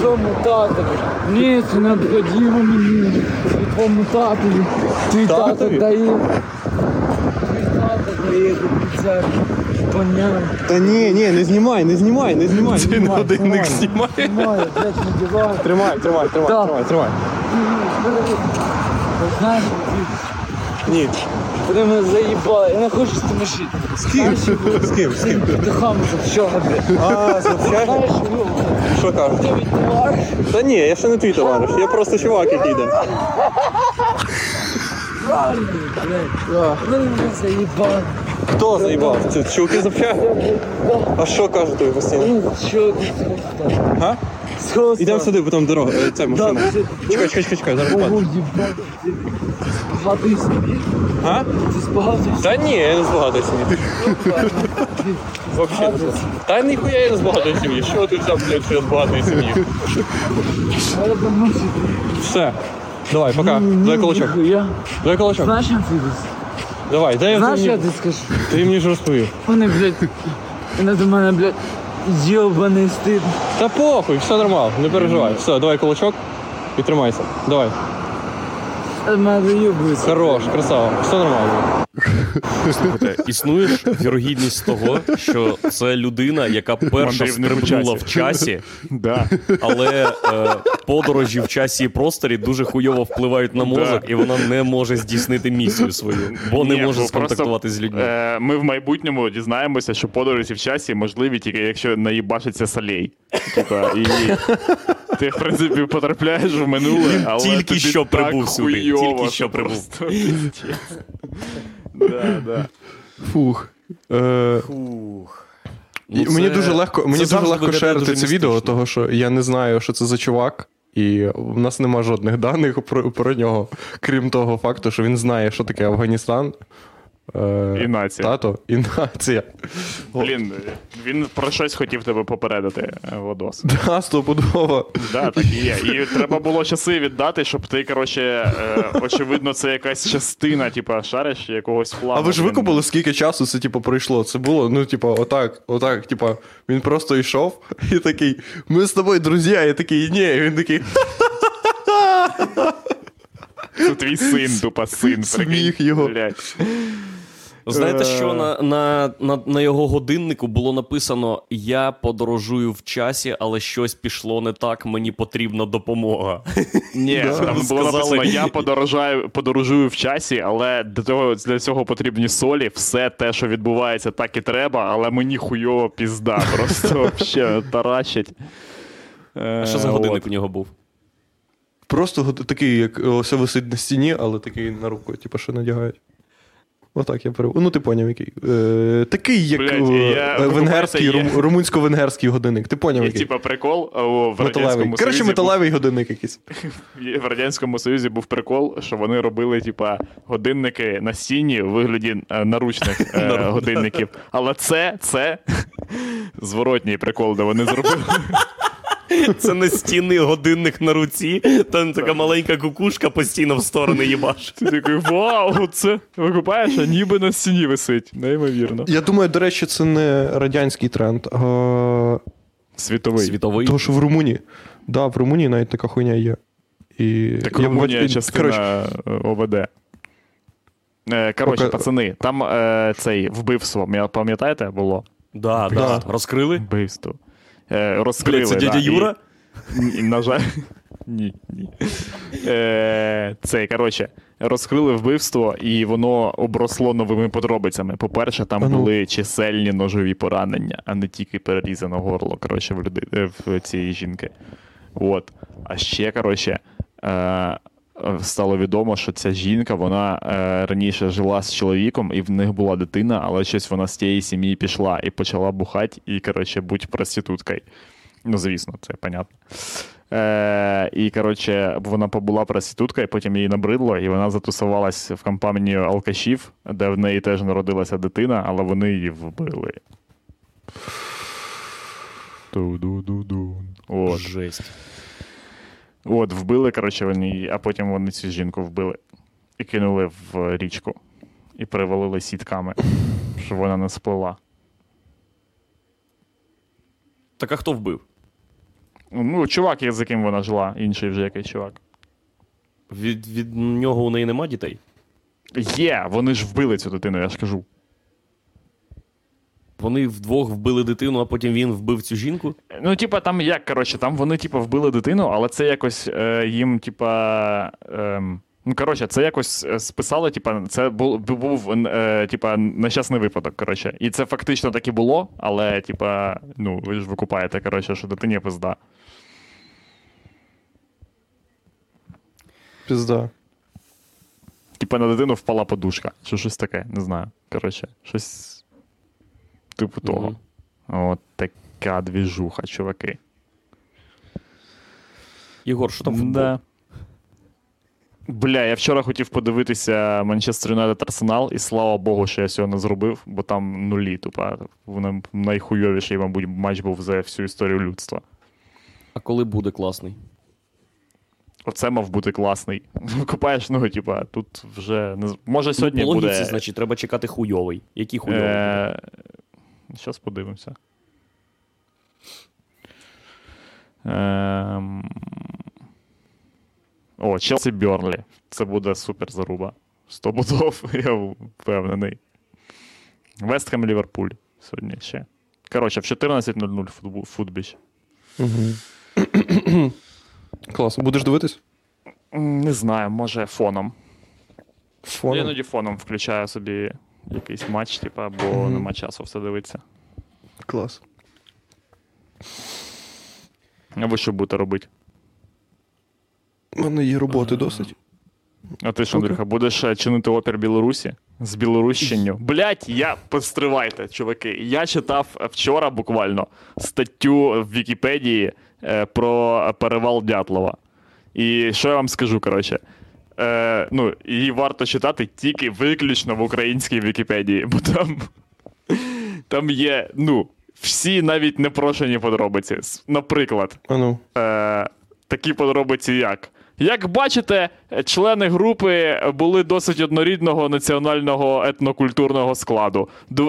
Твоєму татові. Ні, це необхідно мені. І Твоєму татові. Твій тато Татові? дає. Твій тато дає до церкви. Понятно. Та ні, ні, не знімай, не знімай, не знімай. Ти на годинник знімає. Немає, блядь, не діваю. Тримай, тримай, тримай, Так. тримай, тримай. Знаєш, Ні. Вони мене заїбали. Я не хочу з тим жити. З ким? З ким? З ким? Петухами за що. А? Знаєш, ну, Що кажуть? ти відтовариш. Та ні, я ще не твій товариш, я просто чувак, який йде. Вони мене заїбали. Хто заїбав? Це чуваки з общаги? А що кажуть тобі постійно? Ну, що ти? Га? Ідемо сюди, потім дорога, е, це машина. Чекай, чекай, чекай, чекай, зараз Ого, їбать. Ти Багатий собі. А? Ти збагатий Та ні, я не з багатої сім'ї. Вообще. Та ніхуя я не з багатої сім'ї. Що ти взяв, блядь, що я з багатої сім'ї? Все. Давай, пока. Дай кулачок. Я. Дай кулачок. Знаєш, як? Давай, дай я Знаєш, тобі- я тобі скажу? Ти мені ж розповів. Вони, блядь, вони до мене, блядь, йобаний стид. Та похуй, все нормально, не переживай. Все, давай кулачок і тримайся. Давай. Хорош, красава, все нормально. Слухайте, існує ж вірогідність того, що це людина, яка перша стрибнула в часі, Да. але е, подорожі в часі і просторі дуже хуйово впливають на мозок, і вона не може здійснити місію свою, бо не Ні, може бо сконтактувати з людьми. Е, ми в майбутньому дізнаємося, що подорожі в часі можливі тільки якщо наїбашиться солей. Типа, і ти, в принципі, потрапляєш в минуле, але тільки тобі що так прибув сюди, тільки що прибув. Да, да. Фух. Е, Ну, і мені дуже легко, мені це дуже легко шерити дуже це відео, того що я не знаю, що це за чувак, і в нас нема жодних даних про, про нього, крім того факту, що він знає, що таке Афганістан. Е, І нація. Тато, і нація. Блін, він про щось хотів тебе попередити, е, Владос. Да, стопудово. Да, так і є. І треба було часи віддати, щоб ти, коротше, е, очевидно, це якась частина, типа, шариш якогось плану. А ви ж викупили, скільки часу це типу, пройшло? Це було, ну, типу, отак, отак, типу, він просто йшов і такий, ми з тобою друзі, я такий, ні, і він такий, Це твій син, тупа син. Сміх його. Блядь. Знаєте, Е. що на, на, на, на його годиннику було написано: Я подорожую в часі, але щось пішло не так, мені потрібна допомога. Ні, Да. там було написано, сказали. я подорожаю, подорожую в часі, але для цього, для цього потрібні солі. Все те, що відбувається, так і треба, але мені хуйово пізда. Просто взагалі таращить. Е, А що за годинник у нього був? просто такий, як ось висить на стіні, але такий на руку, типу, що надягають. Отак я перев... Ну, ти поняв, який. Е, такий, як Блядь, е, я- е, венгерський, рум- румунсько-венгерський годинник. Ти поняв, Є, який? типа прикол о, в металевий. радянському Коротше, Союзі. металевий годинник якийсь. В радянському Союзі був прикол, що вони робили, типа, годинники на стіні у вигляді е, наручних е, годинників. Але це, це зворотній прикол, де вони зробили. Це настінний годинник на руці, там така маленька кукушка постійно в сторони їбаш. Ти такий, вау, це викупаєш, а ніби на стіні висить. Неймовірно. Я думаю, до речі, це не радянський тренд, а Світовий. Світовий. того, що в Румунії. Да, в Румунії навіть така хуйня є. І Так я Румунія бач- частина коротше, е, ОВД. Е, Коротше, Пока- пацани, там е, цей вбивство, пам'ятаєте, було? Да. да. Розкрили? Вбивство. Е, розкрили, Блядь, це дядя да, Юра? Ні, на жаль. Ні, ні. Е, цей, коротше, розкрили вбивство, і воно обросло новими подробицями. По-перше, там А ну. були чисельні ножові поранення, а не тільки перерізано горло, коротше, в, люди, е, в цієї жінки. От. А ще, коротше, е, стало відомо, що ця жінка вона е, раніше жила з чоловіком, і в них була дитина, але щось вона з тієї сім'ї пішла і почала бухати, і, коротше, бути проституткою. Ну, звісно, це понятно. Е, і, коротше, вона побула проституткою, потім їй набридло, і вона затусувалась в компанію алкашів, де в неї теж народилася дитина, але вони її вбили. Жесть. От, вбили, коротше, вони, а потім вони цю жінку вбили і кинули в річку. І перевалили сітками, щоб вона не сплила. Так а хто вбив? Ну, чувак, з яким вона жила, інший вже якийсь чувак. Від, від нього у неї нема дітей? Є, вони ж вбили цю дитину, я ж кажу. Вони вдвох вбили дитину, а потім він вбив цю жінку. Ну, типа, там як, коротше, там вони, типа, вбили дитину, але це якось е, їм, типа. Ем, ну, коротше, це якось е, списали, типа, це був, був е, типа, нещасний випадок, коротше. І це фактично так і було, але, типа, ну, ви ж викупаєте, коротше, що дитині пизда. Пізда. Типа на дитину впала подушка. Чи щось таке, не знаю. Коротше, щось. Типу того. От така двіжуха, чуваки. Єгор, що там футбол? Да. Бля, я вчора хотів подивитися Манчестер Юнайтед Арсенал, і слава Богу, що я цього не зробив, бо там нулі, тупа. Вони найхуйовіший, мабуть, матч був за всю історію людства. А коли буде класний? Оце мав бути класний. Купаєш, ну, типа, тут вже не може сьогодні По логіці, буде. значить, треба чекати хуйовий. Який хуйовий? Е... Зараз подивимося. Ем... О, Челсі Бьорнлі. Це буде супер заруба. Сто будов, я впевнений. Вестхем Ліверпуль сьогодні ще. Коротше, в 14.00 футбол, футбіч. Клас. Будеш дивитись? Не знаю, може фоном. Я іноді фоном включаю собі якийсь матч, типа, бо нема часу все дивитися. Клас. А ви що будете робити? У мене є роботи досить. А ти що, Андрюха, будеш е, чинити опір Білорусі? З Білорущенню? Блять, я постривайте, чуваки. Я читав вчора буквально статтю в Вікіпедії е, про перевал Дятлова. І що я вам скажу, коротше? Е, ну, її варто читати тільки виключно в українській Вікіпедії, бо там, там є, ну, всі навіть непрошені подробиці. Наприклад, А ну. е, такі подробиці як. Як бачите, члени групи були досить однорідного національного етнокультурного складу.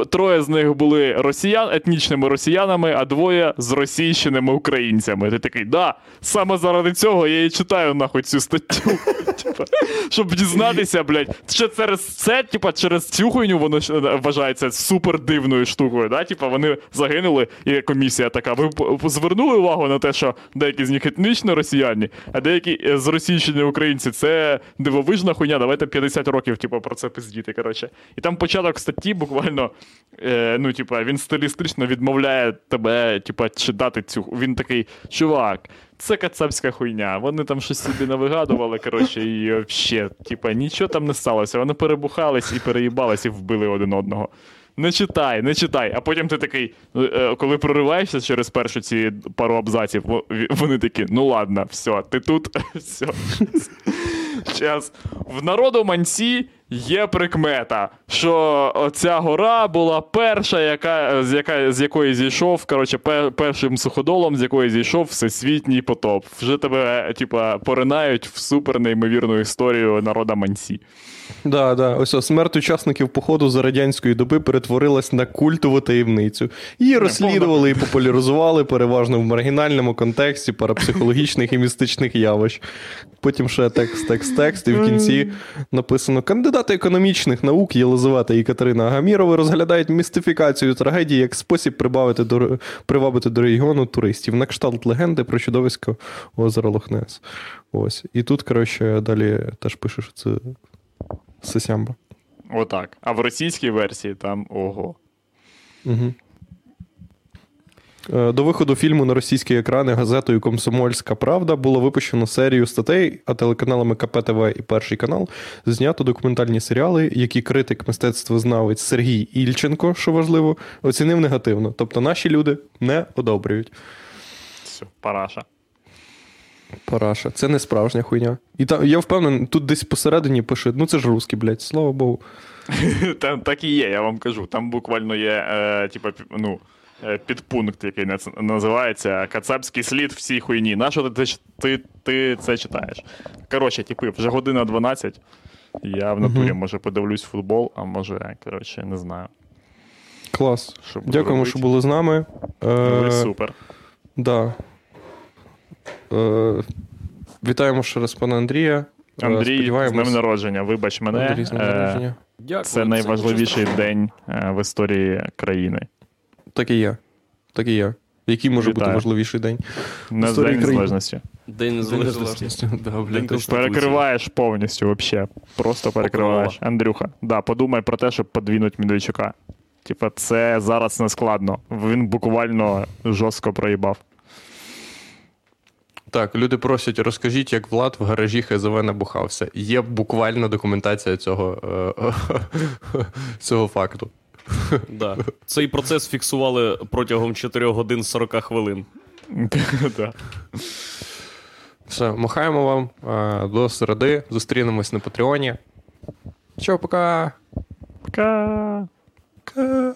Троє з них були росіян, етнічними росіянами, а двоє з російщеними українцями. Ти такий, да, саме заради цього я і читаю нахуй цю статтю. Типа, Щоб дізнатися, блядь, що через це, типа, через цю хуйню воно е, вважається супер дивною штукою. Да? Типа, вони загинули, і комісія така. Ви звернули увагу на те, що деякі з них етнічно росіяни, а деякі е, з російщини українці це дивовижна хуйня. Давайте 50 років, типу, про це пиздіти. Коротше. І там початок статті буквально, е, ну, типа, він стилістично відмовляє тебе, типа, читати цю. Він такий, чувак. Це кацапська хуйня. Вони там щось собі навигадували, коротше, і взагалі, типа, нічого там не сталося. Вони перебухались і переїбались і вбили один одного. Не читай, не читай. А потім ти такий, е, коли прориваєшся через перші ці пару абзаців, вони такі, ну ладно, все, ти тут, все. Час. В народу манці є прикмета, що оця гора була перша, яка, з, яка, з якої зійшов, коротше, пер, першим суходолом, з якої зійшов всесвітній потоп. Вже тебе, типа, поринають в супер неймовірну історію народа манці. Да, да. Ось о, смерть учасників походу за радянської доби перетворилась на культову таємницю. Її розслідували і популяризували переважно в маргінальному контексті парапсихологічних і містичних явищ. Потім ще текст, текст, текст, і в кінці написано: кандидати економічних наук Єлизавета і Катерина Агамірови розглядають містифікацію трагедії як спосіб прибавити до, привабити до регіону туристів на кшталт легенди про чудовисько озеро Лохнес. Ось. І тут, коротше, далі теж пише, що це Сесямба. Отак. А в російській версії там ого. Угу. До виходу фільму на російські екрани газетою Комсомольська Правда було випущено серію статей, а телеканалами КПТВ і Перший канал знято документальні серіали, які критик мистецтвознавець Сергій Ільченко, що важливо, оцінив негативно. Тобто наші люди не одобрюють. Все, параша. Параша, це не справжня хуйня. І та, я впевнений, тут десь посередині пише: ну це ж русський, блядь, слава Богу. Там так і є, я вам кажу. Там буквально є, е, типа, ну, е, підпункт, який називається Кацапський слід всій хуйні. На що ти, ти, ти, ти це читаєш? Коротше, типи, вже година 12. Я в натурі, може, подивлюсь футбол, а може, коротше, не знаю. Клас. Що Дякуємо, робити. що були з нами. Е, супер. Да. Е, вітаємо ще раз пана Андрія. Е, Андрій, з днем народження, вибач мене. Андрій, з днем Е, народження. Дякую. Це найважливіший дуже день е, в історії країни. Так і є. Так і є. Який може бути важливіший день? Історії День незалежності. День незалежності. Перекриваєш повністю, вообще. Просто перекриваєш. Покрова. Андрюха, да, подумай про те, щоб подвинуть Медведчука. Типа, це зараз не складно. Він буквально жорстко проїбав. Так, люди просять, розкажіть, як Влад в гаражі ХЗВ набухався. Є буквально документація цього, е, цього факту. Да. Цей процес фіксували протягом 4 годин 40 хвилин. Да. Все, махаємо вам е, до середи. Зустрінемось на Патреоні. Чо, пока. Пока. Пока.